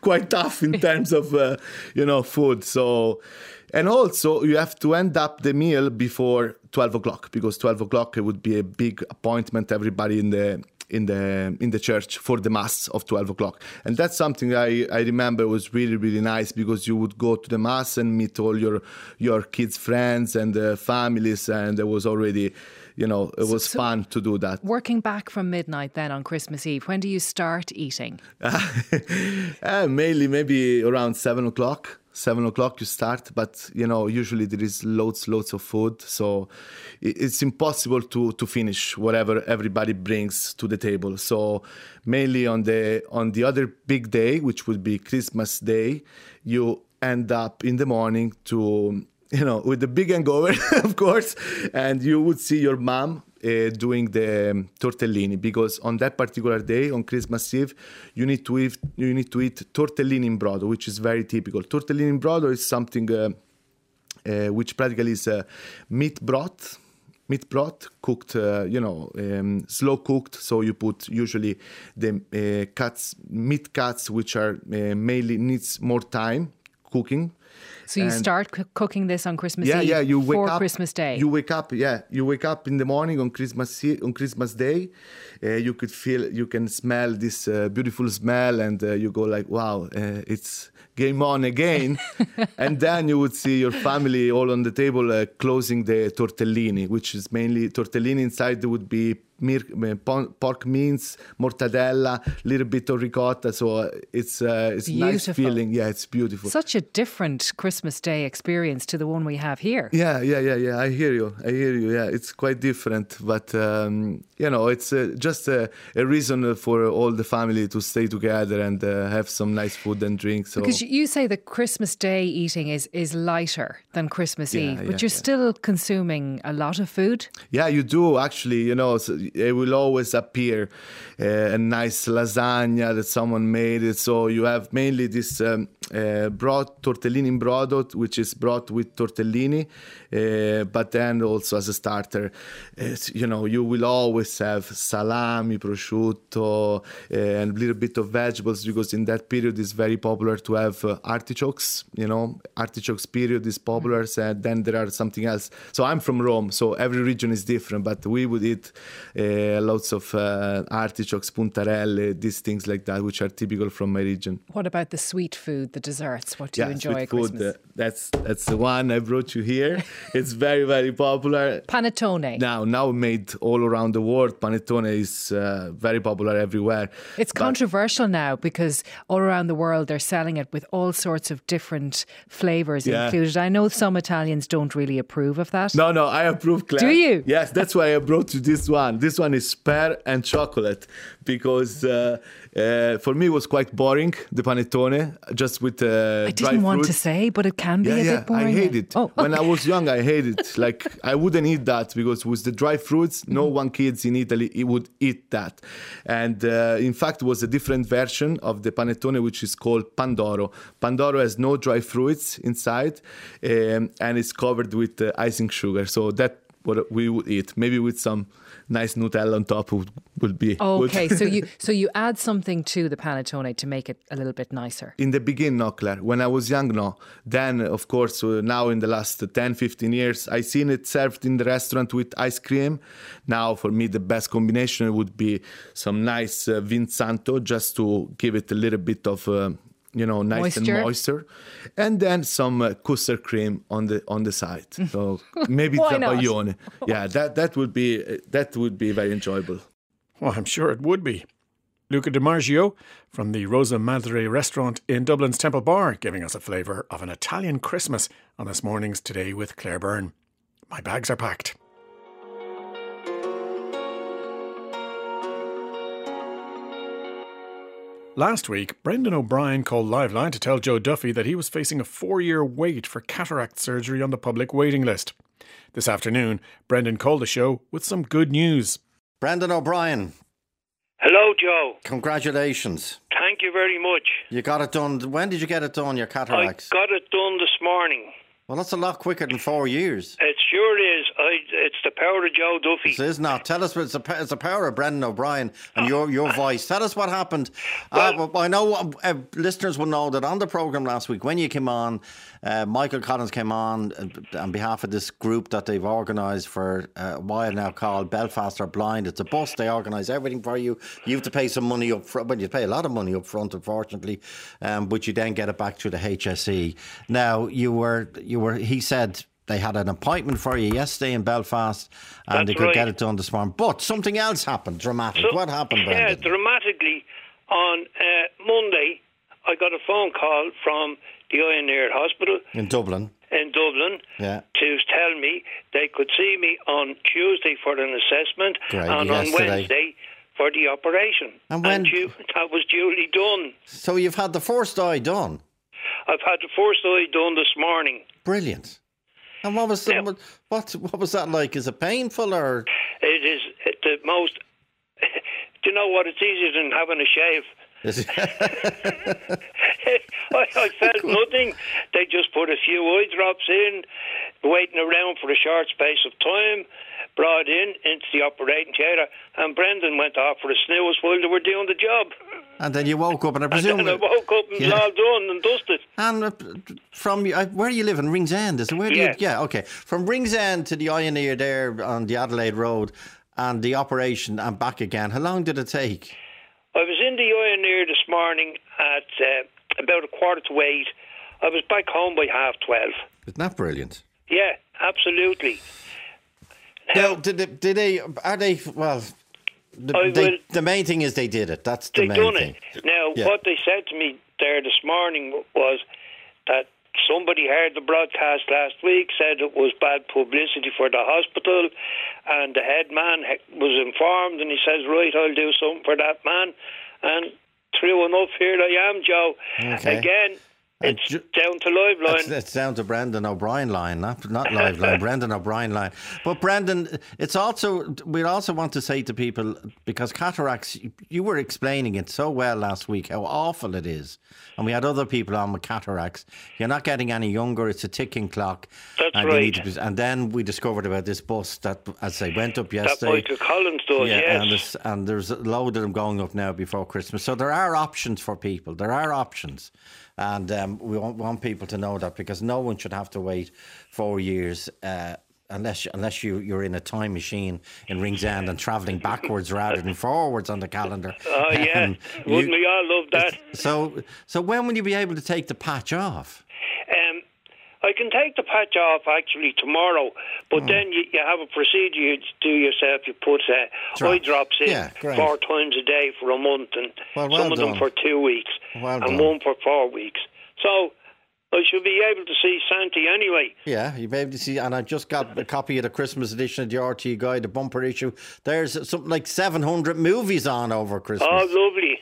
quite tough in terms of uh, you know food. So and also you have to end up the meal before 12 o'clock because 12 o'clock it would be a big appointment everybody in the in the in the church for the mass of 12 o'clock. And that's something I, I remember was really really nice because you would go to the mass and meet all your your kids friends and uh, families and it was already you know it was so, fun to do that. working back from midnight then on christmas eve when do you start eating? Uh, mainly maybe around seven o'clock seven o'clock you start but you know usually there is loads loads of food so it's impossible to to finish whatever everybody brings to the table. So mainly on the on the other big day which would be christmas day you end up in the morning to you know with the big hangover of course and you would see your mom uh, doing the um, tortellini because on that particular day on Christmas Eve you need to eat you need to eat tortellini in brodo which is very typical. Tortellini in brodo is something uh, uh, which practically is meat broth meat broth cooked uh, you know um, slow cooked. So you put usually the uh, cuts meat cuts which are uh, mainly needs more time cooking so you and start c- cooking this on Christmas yeah, Eve yeah, you wake up, Christmas Day. You wake up, yeah. You wake up in the morning on Christmas on Christmas Day. Uh, you could feel, you can smell this uh, beautiful smell, and uh, you go like, "Wow, uh, it's game on again." and then you would see your family all on the table uh, closing the tortellini, which is mainly tortellini inside. There would be pork mince, mortadella, little bit of ricotta. So it's uh, it's beautiful. nice feeling. Yeah, it's beautiful. Such a different Christmas Day experience to the one we have here. Yeah, yeah, yeah, yeah. I hear you. I hear you. Yeah, it's quite different, but um, you know, it's uh, just a, a, reason for all the family to stay together and uh, have some nice food and drinks. So. Because you say that Christmas Day eating is is lighter than Christmas yeah, Eve, but yeah, you're yeah. still consuming a lot of food. Yeah, you do actually. You know. So it will always appear uh, a nice lasagna that someone made it. So you have mainly this um, uh, broth tortellini in brodo, which is broth with tortellini, uh, but then also as a starter, you know, you will always have salami, prosciutto, and a little bit of vegetables because in that period it's very popular to have artichokes. You know, artichokes period is popular, and then there are something else. So I'm from Rome, so every region is different, but we would eat uh, lots of uh, artichokes, puntarelle, these things like that, which are typical from my region. What about the sweet food, the desserts? What do yeah, you enjoy at food, uh, that's that's the one I brought you here. it's very very popular. Panettone. Now now made all around the world. Panettone is uh, very popular everywhere. It's but controversial now because all around the world they're selling it with all sorts of different flavors yeah. included. I know some Italians don't really approve of that. No, no, I approve. Claire. Do you? Yes, that's why I brought you this one. This one is pear and chocolate because uh, uh, for me it was quite boring the panettone just with uh, I didn't want fruit. to say, but it can be yeah, a yeah, bit boring. I hate it. Oh, okay. When I was young, I hated it. Like I wouldn't eat that because with the dry fruits, no mm-hmm. one kids in Italy it would eat that. And uh, in fact, it was a different version of the panettone which is called pandoro. Pandoro has no dry fruits inside, um, and it's covered with uh, icing sugar. So that what we would eat. Maybe with some nice Nutella on top would, would be okay. So you so you add something to the panettone to make it a little bit nicer. In the beginning, no, Claire. When I was young, no. Then, of course, uh, now in the last 10, 15 years, I seen it served in the restaurant with ice cream. Now, for me, the best combination would be some nice uh, Vinsanto, just to give it a little bit of. Uh, you know, nice moisture. and moisture, and then some uh, custard cream on the on the side. So maybe Why not? Yeah, that that would be uh, that would be very enjoyable. Well, I'm sure it would be. Luca Di Marzio from the Rosa Madre restaurant in Dublin's Temple Bar, giving us a flavour of an Italian Christmas on this morning's Today with Claire Byrne. My bags are packed. Last week, Brendan O'Brien called Liveline to tell Joe Duffy that he was facing a four year wait for cataract surgery on the public waiting list. This afternoon, Brendan called the show with some good news. Brendan O'Brien, Hello, Joe. congratulations. Thank you very much. You got it done. When did you get it done, your cataracts? I got it done this morning. Well, that's a lot quicker than four years. It sure is. I, it's the power of Joe Duffy. It is not. Tell us, it's a, it's the power of Brendan O'Brien and your, your voice. Tell us what happened. Uh, I know uh, listeners will know that on the programme last week, when you came on, uh, Michael Collins came on uh, on behalf of this group that they've organised for uh, a while now called Belfast Are Blind. It's a bus. They organise everything for you. You have to pay some money up front. Well, you pay a lot of money up front, unfortunately, um, but you then get it back through the HSE. Now, you were, you were. he said, they had an appointment for you yesterday in Belfast and That's they could right. get it done this morning. But something else happened, dramatic. So- what happened, Yeah, Brendan? dramatically. On uh, Monday, I got a phone call from the Eye and Ear Hospital in Dublin. in Dublin Yeah. to tell me they could see me on Tuesday for an assessment Great, and yesterday. on Wednesday for the operation. And when- du- that was duly done. So you've had the first eye done. I've had the first eye done this morning. Brilliant. And what was Yeah. what, what was that like? Is it painful or It is at the most. Do you know what? It's easier than having a shave. I, I felt nothing. They just put a few eye drops in, waiting around for a short space of time, brought in into the operating theatre, and Brendan went off for a snooze while they were doing the job. And then you woke up and I And presume then I woke up and Yeah. all done and dusted. And uh, from uh, where do you live in Ringsend, is it where do Yeah. you? Yeah, okay. From Ringsend to the Eye and Ear there on the Adelaide Road, and the operation and back again. How long did it take? I was in the Eye and Ear this morning at uh, about a quarter to eight. I was back home by half twelve. Isn't that brilliant? Yeah, absolutely. Now, did they, did they? Are they? Well, the, they, the main thing is they did it. That's the main done thing. it. Now, Yeah. what they said to me there this morning was that somebody heard the broadcast last week, said it was bad publicity for the hospital, and the head man was informed, and he says, "Right, I'll do something for that man." And true enough, here I am, Joe. Okay. Again, it's ju- down to Liveline. it's down to Brendan O'Brien line, not not Liveline. Brendan O'Brien line. But Brendan, it's also we also want to say to people because cataracts. You were explaining it so well last week how awful it is, and we had other people on with cataracts. You're not getting any younger. It's a ticking clock. That's and right. be- and then we discovered about this bus that, as I went up that yesterday. Michael Collins does, Yeah, yes. and there's, and there's a load of them going up now before Christmas. So there are options for people. There are options. And um, we want, want people to know that because no one should have to wait four years. Uh, Unless, unless you, you're in a time machine in Ringsend and travelling backwards rather than forwards on the calendar. Oh, yeah. Um, Wouldn't you- we all love that? so, so when will you be able to take the patch off? I can take the patch off actually tomorrow, but Hmm. then you, you have a procedure you do yourself. You put uh, Drops. eye drops in Yeah, four times a day for a month, and Well, well some of done. them for two weeks, Well and done. one for four weeks. So I should be able to see Santi anyway. Yeah, you'll be able to see. And I just got a copy of the Christmas edition of the RTE Guide, the bumper issue. There's something like 700 movies on over Christmas. Oh, lovely.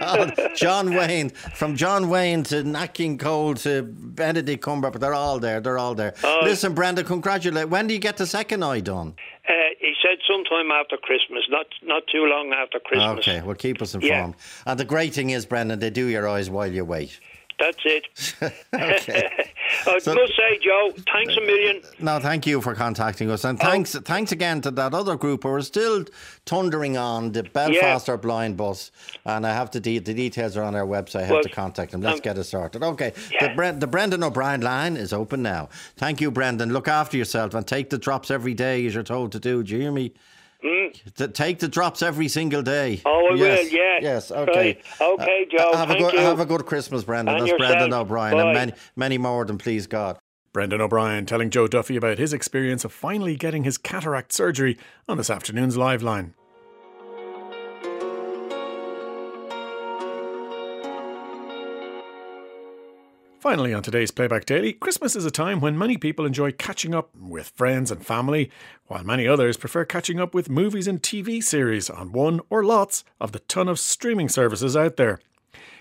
Oh, John Wayne, from John Wayne to Nat King Cole to Benedict Cumberbatch, they're all there. They're all there. Oh. Listen, Brenda, congratulate. When do you get the second eye done? uh, he said sometime after Christmas, not not too long after Christmas. Okay, well, keep us Yeah. informed. And the great thing is, Brendan, they do your eyes while you wait. That's it. Okay. I so, must say, Joe, thanks a million. No, thank you for contacting us, and oh. thanks, thanks again to that other group who are still thundering on the Belfast yeah. blind bus, and I have to de- the details are on our website. I have well, to contact them. Let's um, get it sorted. Okay, yeah. the, Bre- the Brendan O'Brien line is open now. Thank you, Brendan. Look after yourself and take the drops every day as you're told to do. Do you hear me? Mm. Take the drops every single day. Oh, I yes. will. Yeah. Yes. Okay. Right. Okay, Joe. Uh, have a good you. Have a good Christmas, Brendan. And That's yourself. Brendan O'Brien, Bye. and many many more than please God. Brendan O'Brien telling Joe Duffy about his experience of finally getting his cataract surgery on this afternoon's Liveline. Finally, on today's Playback Daily, Christmas is a time when many people enjoy catching up with friends and family, while many others prefer catching up with movies and TV series on one or lots of the ton of streaming services out there.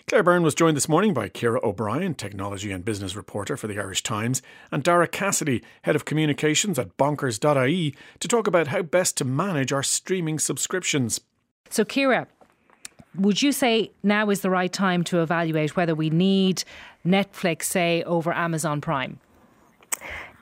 Claire Byrne was joined this morning by Ciara O'Brien, technology and business reporter for the Irish Times, and Daragh Cassidy, head of communications at bonkers.ie, to talk about how best to manage our streaming subscriptions. So, Ciara, would you say now is the right time to evaluate whether we need Netflix, say, over Amazon Prime?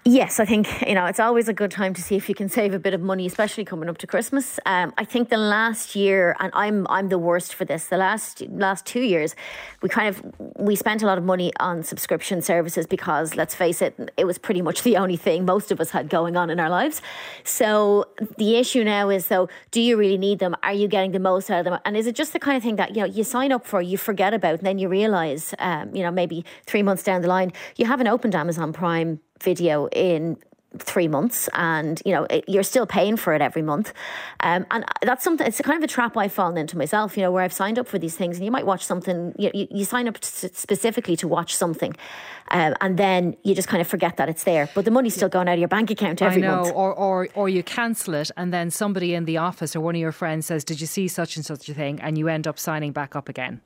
Yes, I think you know it's always a good time to see if you can save a bit of money, especially coming up to Christmas. Um, I think the last year, and I'm I'm the worst for this. The last last two years, we kind of we spent a lot of money on subscription services because let's face it, it was pretty much the only thing most of us had going on in our lives. So the issue now is though, do you really need them? Are you getting the most out of them? And is it just the kind of thing that you know you sign up for, you forget about, and then you realize, um, you know, maybe three months down the line, you haven't opened Amazon Prime video in three months and you know it, you're still paying for it every month. Um, and that's something it's a kind of a trap I've fallen into myself you know where I've signed up for these things and you might watch something you, you, you sign up specifically to watch something um, and then you just kind of forget that it's there but the money's still going out of your bank account every I know, month. or, or, or you cancel it and then somebody in the office or one of your friends says did you see such and such a thing? and you end up signing back up again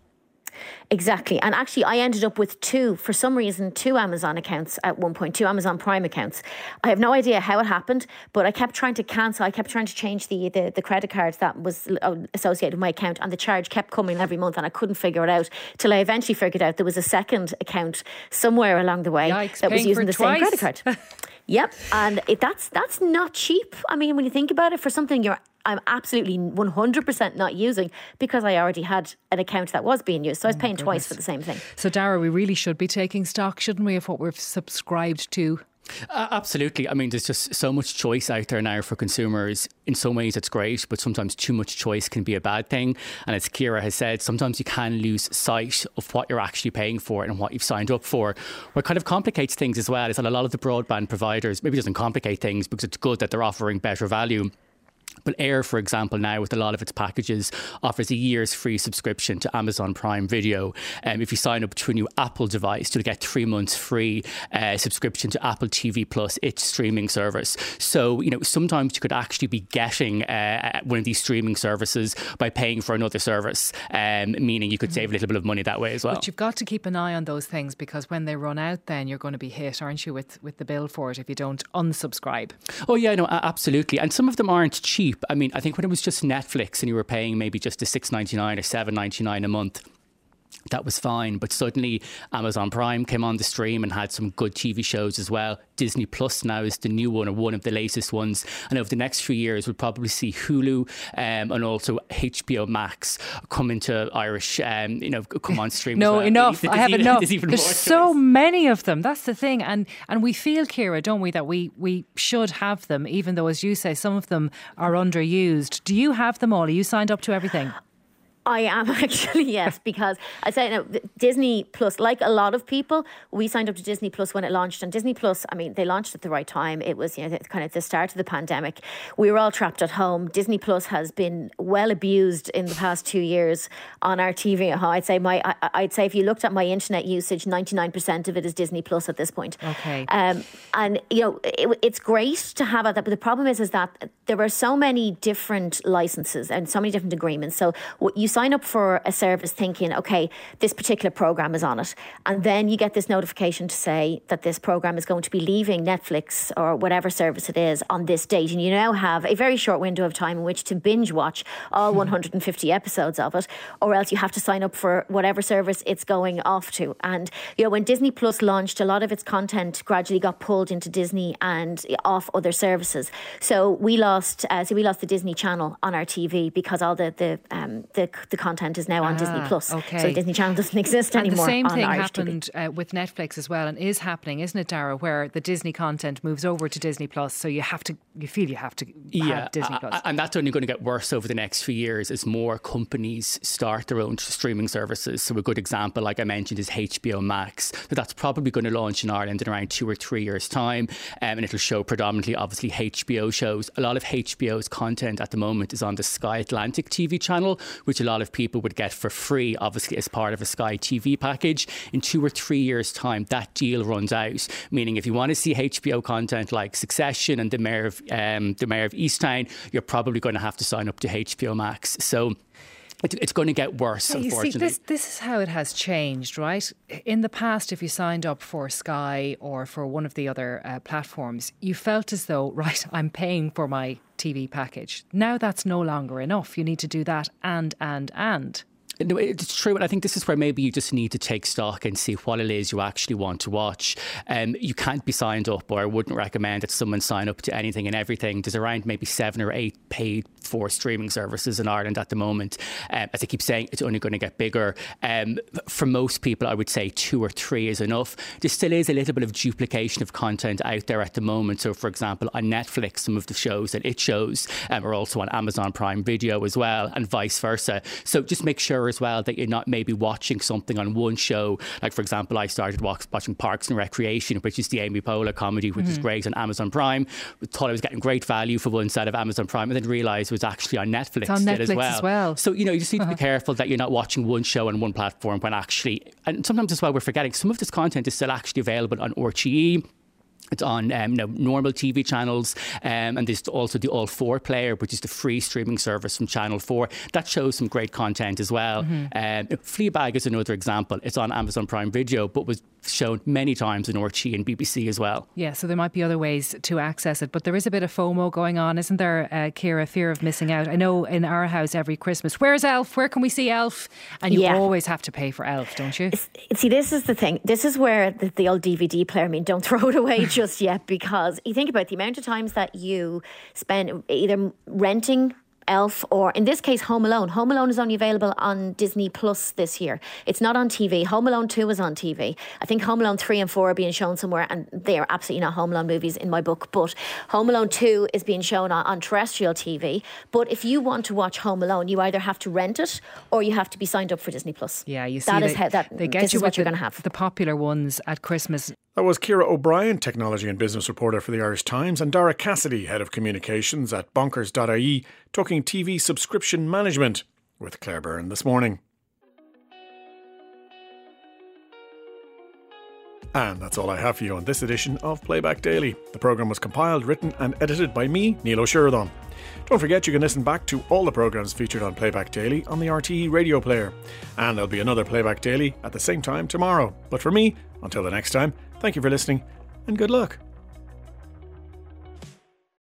Exactly. And actually, I ended up with two, for some reason, two Amazon accounts at one point, two Amazon Prime accounts. I have no idea how it happened, but I kept trying to cancel. I kept trying to change the, the, the credit card that was uh, associated with my account, and the charge kept coming every month, and I couldn't figure it out till I eventually figured out there was a second account somewhere along the way Yikes, that was using the twice. same credit card. Yep, and it, that's that's not cheap. I mean, when you think about it, for something you're I'm absolutely 100% not using because I already had an account that was being used. So I was oh paying twice for the same thing. So, Daragh, we really should be taking stock, shouldn't we, of what we've subscribed to? Uh, absolutely. I mean, there's just so much choice out there now for consumers. In some ways, it's great, but sometimes too much choice can be a bad thing. And as Ciara has said, sometimes you can lose sight of what you're actually paying for and what you've signed up for. What kind of complicates things as well is that a lot of the broadband providers maybe doesn't complicate things because it's good that they're offering better value but Eir, for example, now with a lot of its packages, offers a year's free subscription to Amazon Prime Video. Um, if you sign up to a new Apple device, you'll get three months free uh, subscription to Apple TV Plus, its streaming service. So, you know, sometimes you could actually be getting uh, one of these streaming services by paying for another service, um, meaning you could save a little bit of money that way as well. But you've got to keep an eye on those things because when they run out, then you're going to be hit, aren't you, with, with the bill for it if you don't unsubscribe? Oh, yeah, no, absolutely. And some of them aren't cheap cheap. I mean, I think when it was just Netflix and you were paying maybe just a six ninety nine or seven ninety nine a month that was fine. But suddenly Amazon Prime came on the stream and had some good TV shows as well. Disney Plus now is the new one or one of the latest ones. And over the next few years, we'll probably see Hulu um, and also HBO Max come into Irish, um, you know, come on stream. no, well. enough. There's I have even, enough. There's, even there's so many of them. That's the thing. And and we feel, Ciara, don't we, that we, we should have them, even though, as you say, some of them are underused. Do you have them all? Are you signed up to everything? I am actually yes, because I say now Disney Plus, like a lot of people, we signed up to Disney Plus when it launched, and Disney Plus, I mean, they launched at the right time. It was you know kind of the start of the pandemic. We were all trapped at home. Disney Plus has been well abused in the past two years on our TV. I'd say my, I, would say if you looked at my internet usage, ninety nine percent of it is Disney Plus at this point. Okay. Um, and you know it, it's great to have that, but the problem is is that there are so many different licenses and so many different agreements. So what you sign up for a service thinking, okay, this particular program is on it, and then you get this notification to say that this program is going to be leaving Netflix or whatever service it is on this date, and you now have a very short window of time in which to binge watch all hmm. 150 episodes of it, or else you have to sign up for whatever service it's going off to. And you know, when Disney Plus launched, a lot of its content gradually got pulled into Disney and off other services. So we lost, uh, so we lost the Disney Channel on our TV because all the the um, the, the content is now on ah, Disney Plus. Okay. So Disney Channel doesn't exist and anymore. The same thing Irish happened uh, with Netflix as well, and is happening, isn't it, Daragh? Where the Disney content moves over to Disney Plus, so you have to, you feel you have to yeah, have Disney Plus, and that's only going to get worse over the next few years as more companies start their own streaming services. So a good example, like I mentioned, is HBO Max. So that's probably going to launch in Ireland in around two or three years' time, um, and it'll show predominantly, obviously, HBO shows. A lot of HBO's content at the moment is on the Sky Atlantic TV channel, which a lot of people would get for free, obviously, as part of a Sky TV package. In two or three years' time, that deal runs out. Meaning, if you want to see HBO content like Succession and The Mayor of um, The Mare of Easttown, you're probably going to have to sign up to HBO Max. So it's going to get worse, you unfortunately. See, this, this is how it has changed, right? In the past, if you signed up for Sky or for one of the other uh, platforms, you felt as though, right, I'm paying for my TV package. Now that's no longer enough. You need to do that and, and, and. No, it's true, and I think this is where maybe you just need to take stock and see what it is you actually want to watch. Um, you can't be signed up, or I wouldn't recommend that someone sign up to anything and everything. There's around maybe seven or eight paid for streaming services in Ireland at the moment. Um, as I keep saying, it's only going to get bigger. Um, for most people, I would say two or three is enough. There still is a little bit of duplication of content out there at the moment. So, for example, on Netflix, some of the shows that it shows um, are also on Amazon Prime Video as well, and vice versa. So, just make sure as well that you're not maybe watching something on one show. Like, for example, I started watching Parks and Recreation, which is the Amy Poehler comedy, which mm-hmm. is great on Amazon Prime. Thought I was getting great value for one side of Amazon Prime, and then realised it was actually on Netflix, on Netflix as, well. as, well. So, you know, you just need uh-huh. to be uh-huh. careful that you're not watching one show on one platform when actually, and sometimes as well, we're forgetting some of this content is still actually available on RTE it's on um, you know, normal TV channels, um, and there's also the All 4 player, which is the free streaming service from Channel 4. That shows some great content as well. Mm-hmm. Um, Fleabag is another example. It's on Amazon Prime Video, but was shown many times in RTE and BBC as well. Yeah, so there might be other ways to access it, but there is a bit of FOMO going on, isn't there, uh, Ciara? Fear of missing out. I know in our house every Christmas, where's Elf? Where can we see Elf? And you yeah. always have to pay for Elf, don't you? See, this is the thing. This is where the, the old DVD player, I mean, don't throw it away just yet because you think about the amount of times that you spend either renting Elf, or in this case, Home Alone. Home Alone is only available on Disney Plus this year. It's not on TV. Home Alone 2 is on TV. I think Home Alone 3 and 4 are being shown somewhere, and they are absolutely not Home Alone movies in my book. But Home Alone 2 is being shown on, on terrestrial TV. But if you want to watch Home Alone, you either have to rent it or you have to be signed up for Disney Plus. Yeah, you see, that they, is how that. They get you what you're going to have. The popular ones at Christmas that was Ciara O'Brien, technology and business reporter for the Irish Times, and Daragh Cassidy, head of communications at bonkers.ie, talking TV subscription management with Claire Byrne this morning. And that's all I have for you on this edition of Playback Daily. The programme was compiled, written, and edited by me, Neil O'Sheridan. Don't forget you can listen back to all the programmes featured on Playback Daily on the RTE radio player. And there'll be another Playback Daily at the same time tomorrow. But for me, until the next time, thank you for listening and good luck.